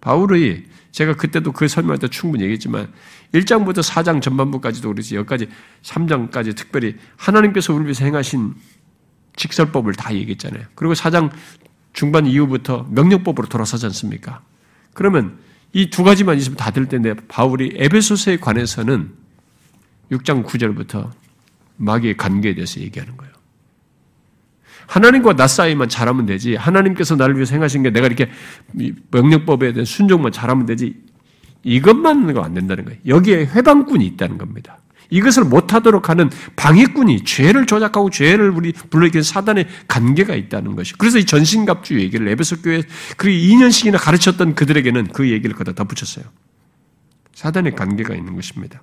바울의 제가 그때도 그 설명할 때 충분히 얘기했지만 1장부터 4장 전반부까지도 그렇지 여기까지 3장까지 특별히 하나님께서 우리를 위해서 행하신 직설법을 다 얘기했잖아요. 그리고 4장 중반 이후부터 명령법으로 돌아서지 않습니까? 그러면 이 두 가지만 있으면 다 될 텐데 바울이 에베소서에 관해서는 6장 9절부터 마귀의 관계에 대해서 얘기하는 거예요. 하나님과 나 사이만 잘하면 되지. 하나님께서 나를 위해서 행하신 게 내가 이렇게 명령법에 대한 순종만 잘하면 되지. 이것만 안 된다는 거예요. 여기에 회방꾼이 있다는 겁니다. 이것을 못하도록 하는 방해꾼이 죄를 조작하고 죄를 우리 불러일으키는 사단의 관계가 있다는 것이. 그래서 이 전신갑주 얘기를 에베소 교회 그 2년씩이나 가르쳤던 그들에게는 그 얘기를 거다 덧붙였어요. 사단의 관계가 있는 것입니다.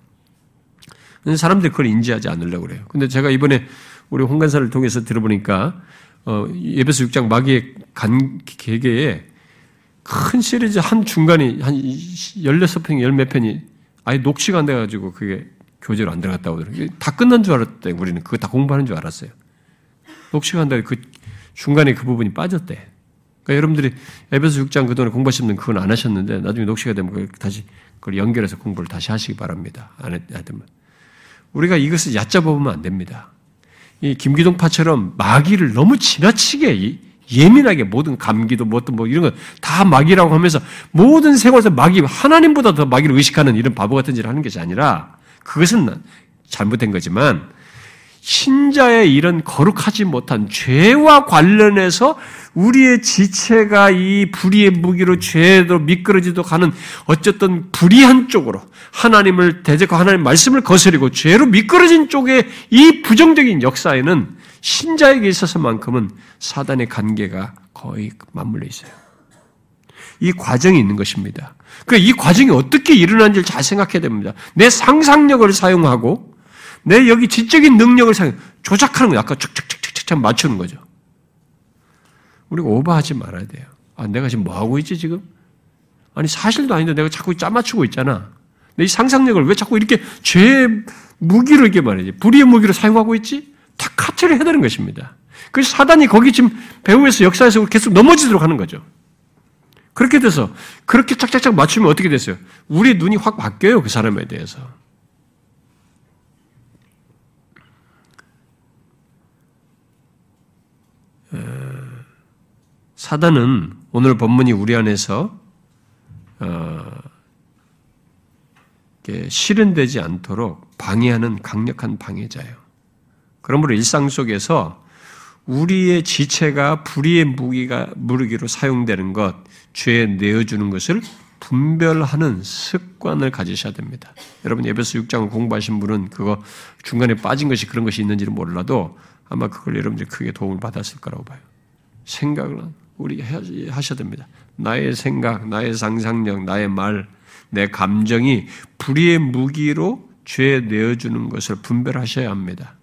사람들이 그걸 인지하지 않으려고 그래요. 근데 제가 이번에 우리 홍간사를 통해서 들어보니까 어, 예배서 6장 마귀의 간 개개에 큰 시리즈 한 중간이 한 16편, 열몇 편이 아예 녹취가 안 돼가지고 그게 교재로 안 들어갔다고 그러더라고요. 다 끝난 줄 알았대, 우리는. 그거 다 공부하는 줄 알았어요. 녹취가 안 돼서 그 중간에 그 부분이 빠졌대. 그러니까 여러분들이 에베소 6장 그동안에 공부하시면 그건 안 하셨는데 나중에 녹취가 되면 다시 그걸 연결해서 공부를 다시 하시기 바랍니다. 안 했다면. 우리가 이것을 얕잡아보면 안 됩니다. 이 김기동파처럼 마귀를 너무 지나치게 예민하게 모든 감기도 뭐든 뭐 이런 거 다 마귀라고 하면서 모든 생활에서 마귀 하나님보다 더 마귀를 의식하는 이런 바보 같은 일을 하는 것이 아니라 그것은 잘못된 거지만 신자의 이런 거룩하지 못한 죄와 관련해서 우리의 지체가 이 불의의 무기로 죄로 미끄러지도 가는 어쨌든 불의한 쪽으로 하나님을 대적하고 하나님 말씀을 거스리고 죄로 미끄러진 쪽에 이 부정적인 역사에는 신자에게 있어서만큼은 사단의 관계가 거의 맞물려 있어요. 이 과정이 있는 것입니다. 그이 과정이 어떻게 일어난지를 잘 생각해야 됩니다. 내 상상력을 사용하고 내 여기 지적인 능력을 사용, 조작하는 거 아까 척척척척척 맞추는 거죠. 우리가 오버하지 말아야 돼요. 아, 내가 지금 뭐 하고 있지, 지금? 아니, 사실도 아닌데 내가 자꾸 짜맞추고 있잖아. 이 상상력을 왜 자꾸 이렇게 죄의 무기로 이렇게 말이지 불의의 무기로 사용하고 있지? 다 카트를 해야 되는 것입니다. 그래서 사단이 거기 지금 배후에서 역사에서 계속 넘어지도록 하는 거죠. 그렇게 돼서 그렇게 짝짝짝 맞추면 어떻게 됐어요? 우리 눈이 확 바뀌어요 그 사람에 대해서. 사단은 오늘 본문이 우리 안에서 어, 실현되지 않도록 방해하는 강력한 방해자예요. 그러므로 일상 속에서 우리의 지체가 불의의 무기가 무르기로 사용되는 것, 죄에 내어주는 것을 분별하는 습관을 가지셔야 됩니다. 여러분 예배서 6장을 공부하신 분은 그거 중간에 빠진 것이 그런 것이 있는지는 몰라도 아마 그걸 여러분들이 크게 도움을 받았을 거라고 봐요. 생각을 우리 하셔야 됩니다. 나의 생각, 나의 상상력, 나의 말, 내 감정이 불의의 무기로 죄에 내어주는 것을 분별하셔야 합니다.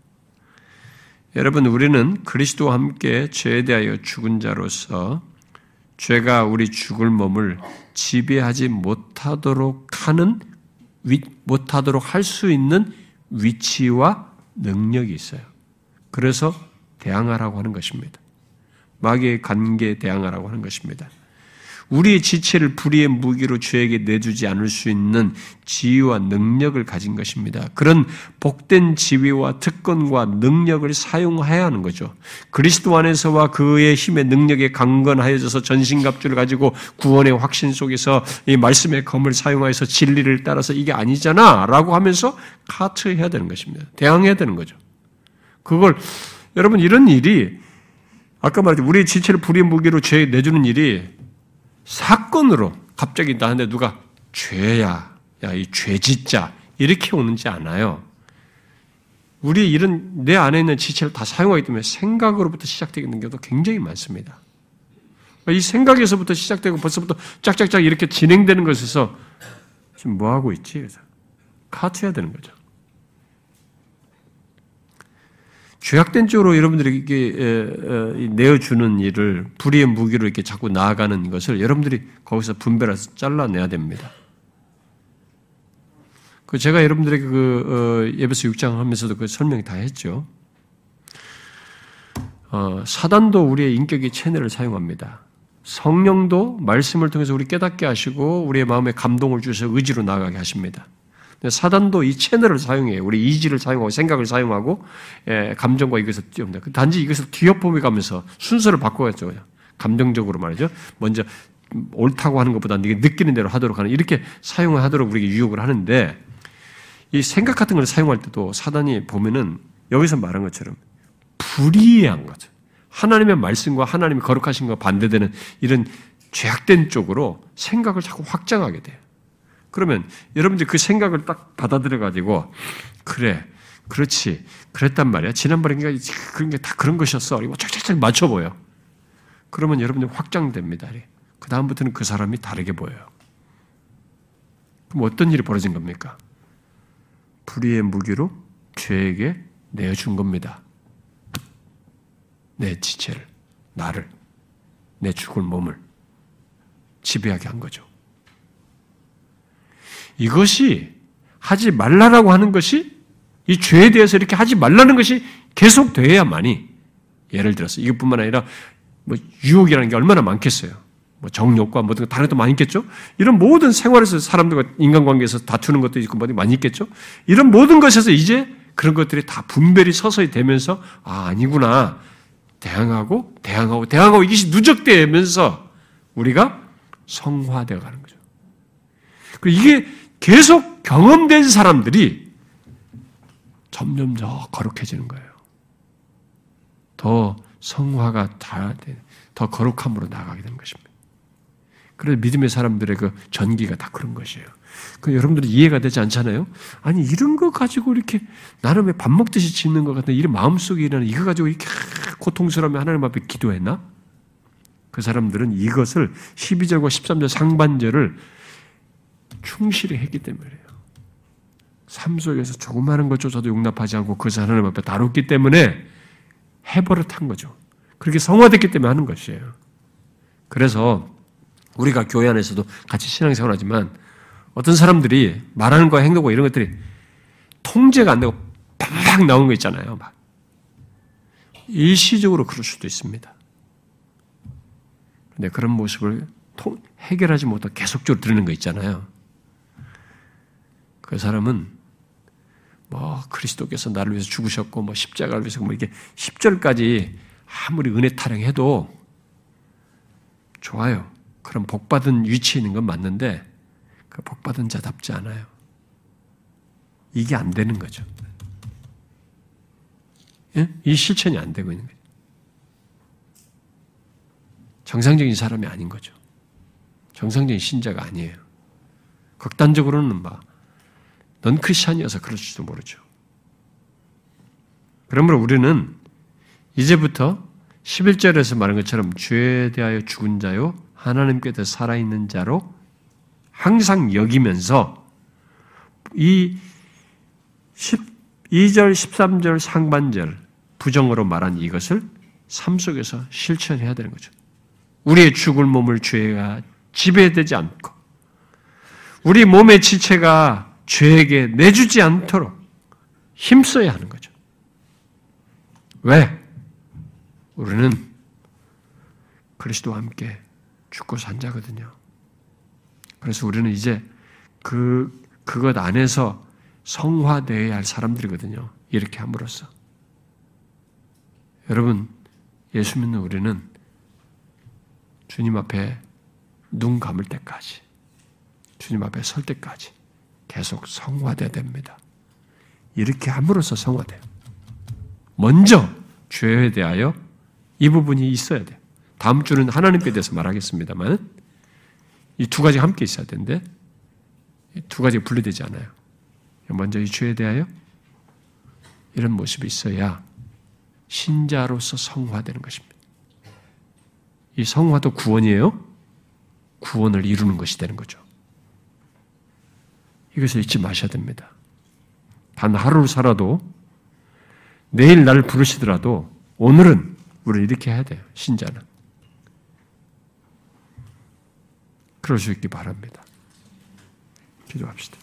여러분, 우리는 그리스도와 함께 죄에 대하여 죽은 자로서 죄가 우리 죽을 몸을 지배하지 못하도록 하는, 못하도록 할 수 있는 위치와 능력이 있어요. 그래서 대항하라고 하는 것입니다. 마귀의 관계에 대항하라고 하는 것입니다. 우리의 지체를 불의의 무기로 죄에게 내주지 않을 수 있는 지위와 능력을 가진 것입니다. 그런 복된 지위와 특권과 능력을 사용해야 하는 거죠. 그리스도 안에서와 그의 힘의 능력에 강건하여져서 전신갑주를 가지고 구원의 확신 속에서 이 말씀의 검을 사용하여서 진리를 따라서 이게 아니잖아 라고 하면서 카트해야 되는 것입니다. 대항해야 되는 거죠. 그걸 여러분 이런 일이 아까 말했죠. 우리의 지체를 불의의 무기로 죄에 내주는 일이 사건으로 갑자기 나한테 누가 죄야, 야, 이 죄짓자, 이렇게 오는지 않아요. 우리 이런 내 안에 있는 지체를 다 사용하기 때문에 생각으로부터 시작되는 경우도 굉장히 많습니다. 이 생각에서부터 시작되고 벌써부터 짝짝짝 이렇게 진행되는 것에서 지금 뭐 하고 있지? 그래서 카트해야 되는 거죠. 죄악된 쪽으로 여러분들에게 내어주는 일을 불의의 무기로 이렇게 자꾸 나아가는 것을 여러분들이 거기서 분별해서 잘라내야 됩니다. 그 제가 여러분들에게 그 어, 예배서 6장 하면서도 그 설명 다 했죠. 어, 사단도 우리의 인격의 체내를 사용합니다. 성령도 말씀을 통해서 우리 깨닫게 하시고 우리의 마음에 감동을 주셔서 의지로 나아가게 하십니다. 사단도 이 채널을 사용해요. 우리 이지를 사용하고 생각을 사용하고 예, 감정과 이것을 띄웁니다. 그 단지 이것을 뒤엎어 가면서 순서를 바꿔야죠. 감정적으로 말이죠. 먼저 옳다고 하는 것보다 네가 느끼는 대로 하도록 하는 이렇게 사용을 하도록 우리에게 유혹을 하는데 이 생각 같은 걸 사용할 때도 사단이 보면은 여기서 말한 것처럼 불이한 거죠. 하나님의 말씀과 하나님의 거룩하신 것 반대되는 이런 죄악된 쪽으로 생각을 자꾸 확장하게 돼요. 그러면 여러분들 그 생각을 딱 받아들여 가지고 그래, 그렇지, 그랬단 말이야. 지난번에 그런 게 다 그런 것이었어. 이거 착착착 맞춰 보여. 그러면 여러분들 확장됩니다. 그 다음부터는 그 사람이 다르게 보여요. 그럼 어떤 일이 벌어진 겁니까? 불의의 무기로 죄에게 내어준 겁니다. 내 지체를, 나를, 내 죽을 몸을 지배하게 한 거죠. 이것이 하지 말라라고 하는 것이 이 죄에 대해서 이렇게 하지 말라는 것이 계속 돼야만이 예를 들어서 이것뿐만 아니라 뭐 유혹이라는 게 얼마나 많겠어요. 뭐 정욕과 것 다른 것도 많이 있겠죠. 이런 모든 생활에서 사람들과 인간관계에서 다투는 것도 있고 뭐 많이 있겠죠. 이런 모든 것에서 이제 그런 것들이 다 분별이 서서히 되면서 아 아니구나 대항하고 대항하고 대항하고 이것이 누적되면서 우리가 성화되어 가는 거죠. 그리고 이게 계속 경험된 사람들이 점점 더 거룩해지는 거예요. 더 성화가 더 거룩함으로 나가게 되는 것입니다. 그래서 믿음의 사람들의 그 전기가 다 그런 것이에요. 그 여러분들이 이해가 되지 않잖아요? 아니, 이런 거 가지고 이렇게 나름의 밥 먹듯이 짓는 것 같은 이런 마음속에 일어나는 이거 가지고 이렇게 고통스러우면 하나님 앞에 기도했나? 그 사람들은 이것을 12절과 13절 상반절을 충실히 했기 때문이에요. 삶 속에서 조그마한 것조차도 용납하지 않고 그것을 하나님 앞에 다뤘기 때문에 해버릇한 거죠. 그렇게 성화됐기 때문에 하는 것이에요. 그래서 우리가 교회 안에서도 같이 신앙생활 하지만 어떤 사람들이 말하는 거 행동과 이런 것들이 통제가 안 되고 팍 나오는 거 있잖아요. 막. 일시적으로 그럴 수도 있습니다. 근데 그런 모습을 해결하지 못하고 계속적으로 들는 거 있잖아요. 그 사람은 뭐 그리스도께서 나를 위해서 죽으셨고 뭐 십자가를 위해서 뭐 이렇게 10절까지 아무리 은혜 타령해도 좋아요. 그런 복받은 위치에 있는 건 맞는데 그 복받은 자답지 않아요. 이게 안 되는 거죠. 예? 이 실천이 안 되고 있는 거예요. 정상적인 사람이 아닌 거죠. 정상적인 신자가 아니에요. 극단적으로는 막, 넌 크리스찬이어서 그럴지도 모르죠. 그러므로 우리는 이제부터 11절에서 말한 것처럼 죄에 대하여 죽은 자요, 하나님께 서 살아있는 자로 항상 여기면서 이 12절, 13절 상반절 부정으로 말한 이것을 삶 속에서 실천해야 되는 거죠. 우리의 죽을 몸을 죄가 지배되지 않고 우리 몸의 지체가 죄에게 내주지 않도록 힘써야 하는 거죠. 왜? 우리는 그리스도와 함께 죽고 산 자거든요. 그래서 우리는 이제 그, 그것 안에서 성화되어야 할 사람들이거든요. 이렇게 함으로써. 여러분, 예수 믿는 우리는 주님 앞에 눈 감을 때까지, 주님 앞에 설 때까지 계속 성화돼야 됩니다. 이렇게 함으로써 성화돼요. 먼저 죄에 대하여 이 부분이 있어야 돼요. 다음 주는 하나님께 대해서 말하겠습니다만 이 두 가지 함께 있어야 되는데 두 가지가 분리되지 않아요. 먼저 이 죄에 대하여 이런 모습이 있어야 신자로서 성화되는 것입니다. 이 성화도 구원이에요. 구원을 이루는 것이 되는 거죠. 이것을 잊지 마셔야 됩니다. 단 하루를 살아도 내일 날 부르시더라도 오늘은 우리는 이렇게 해야 돼요. 신자는. 그럴 수 있기 바랍니다. 기도합시다.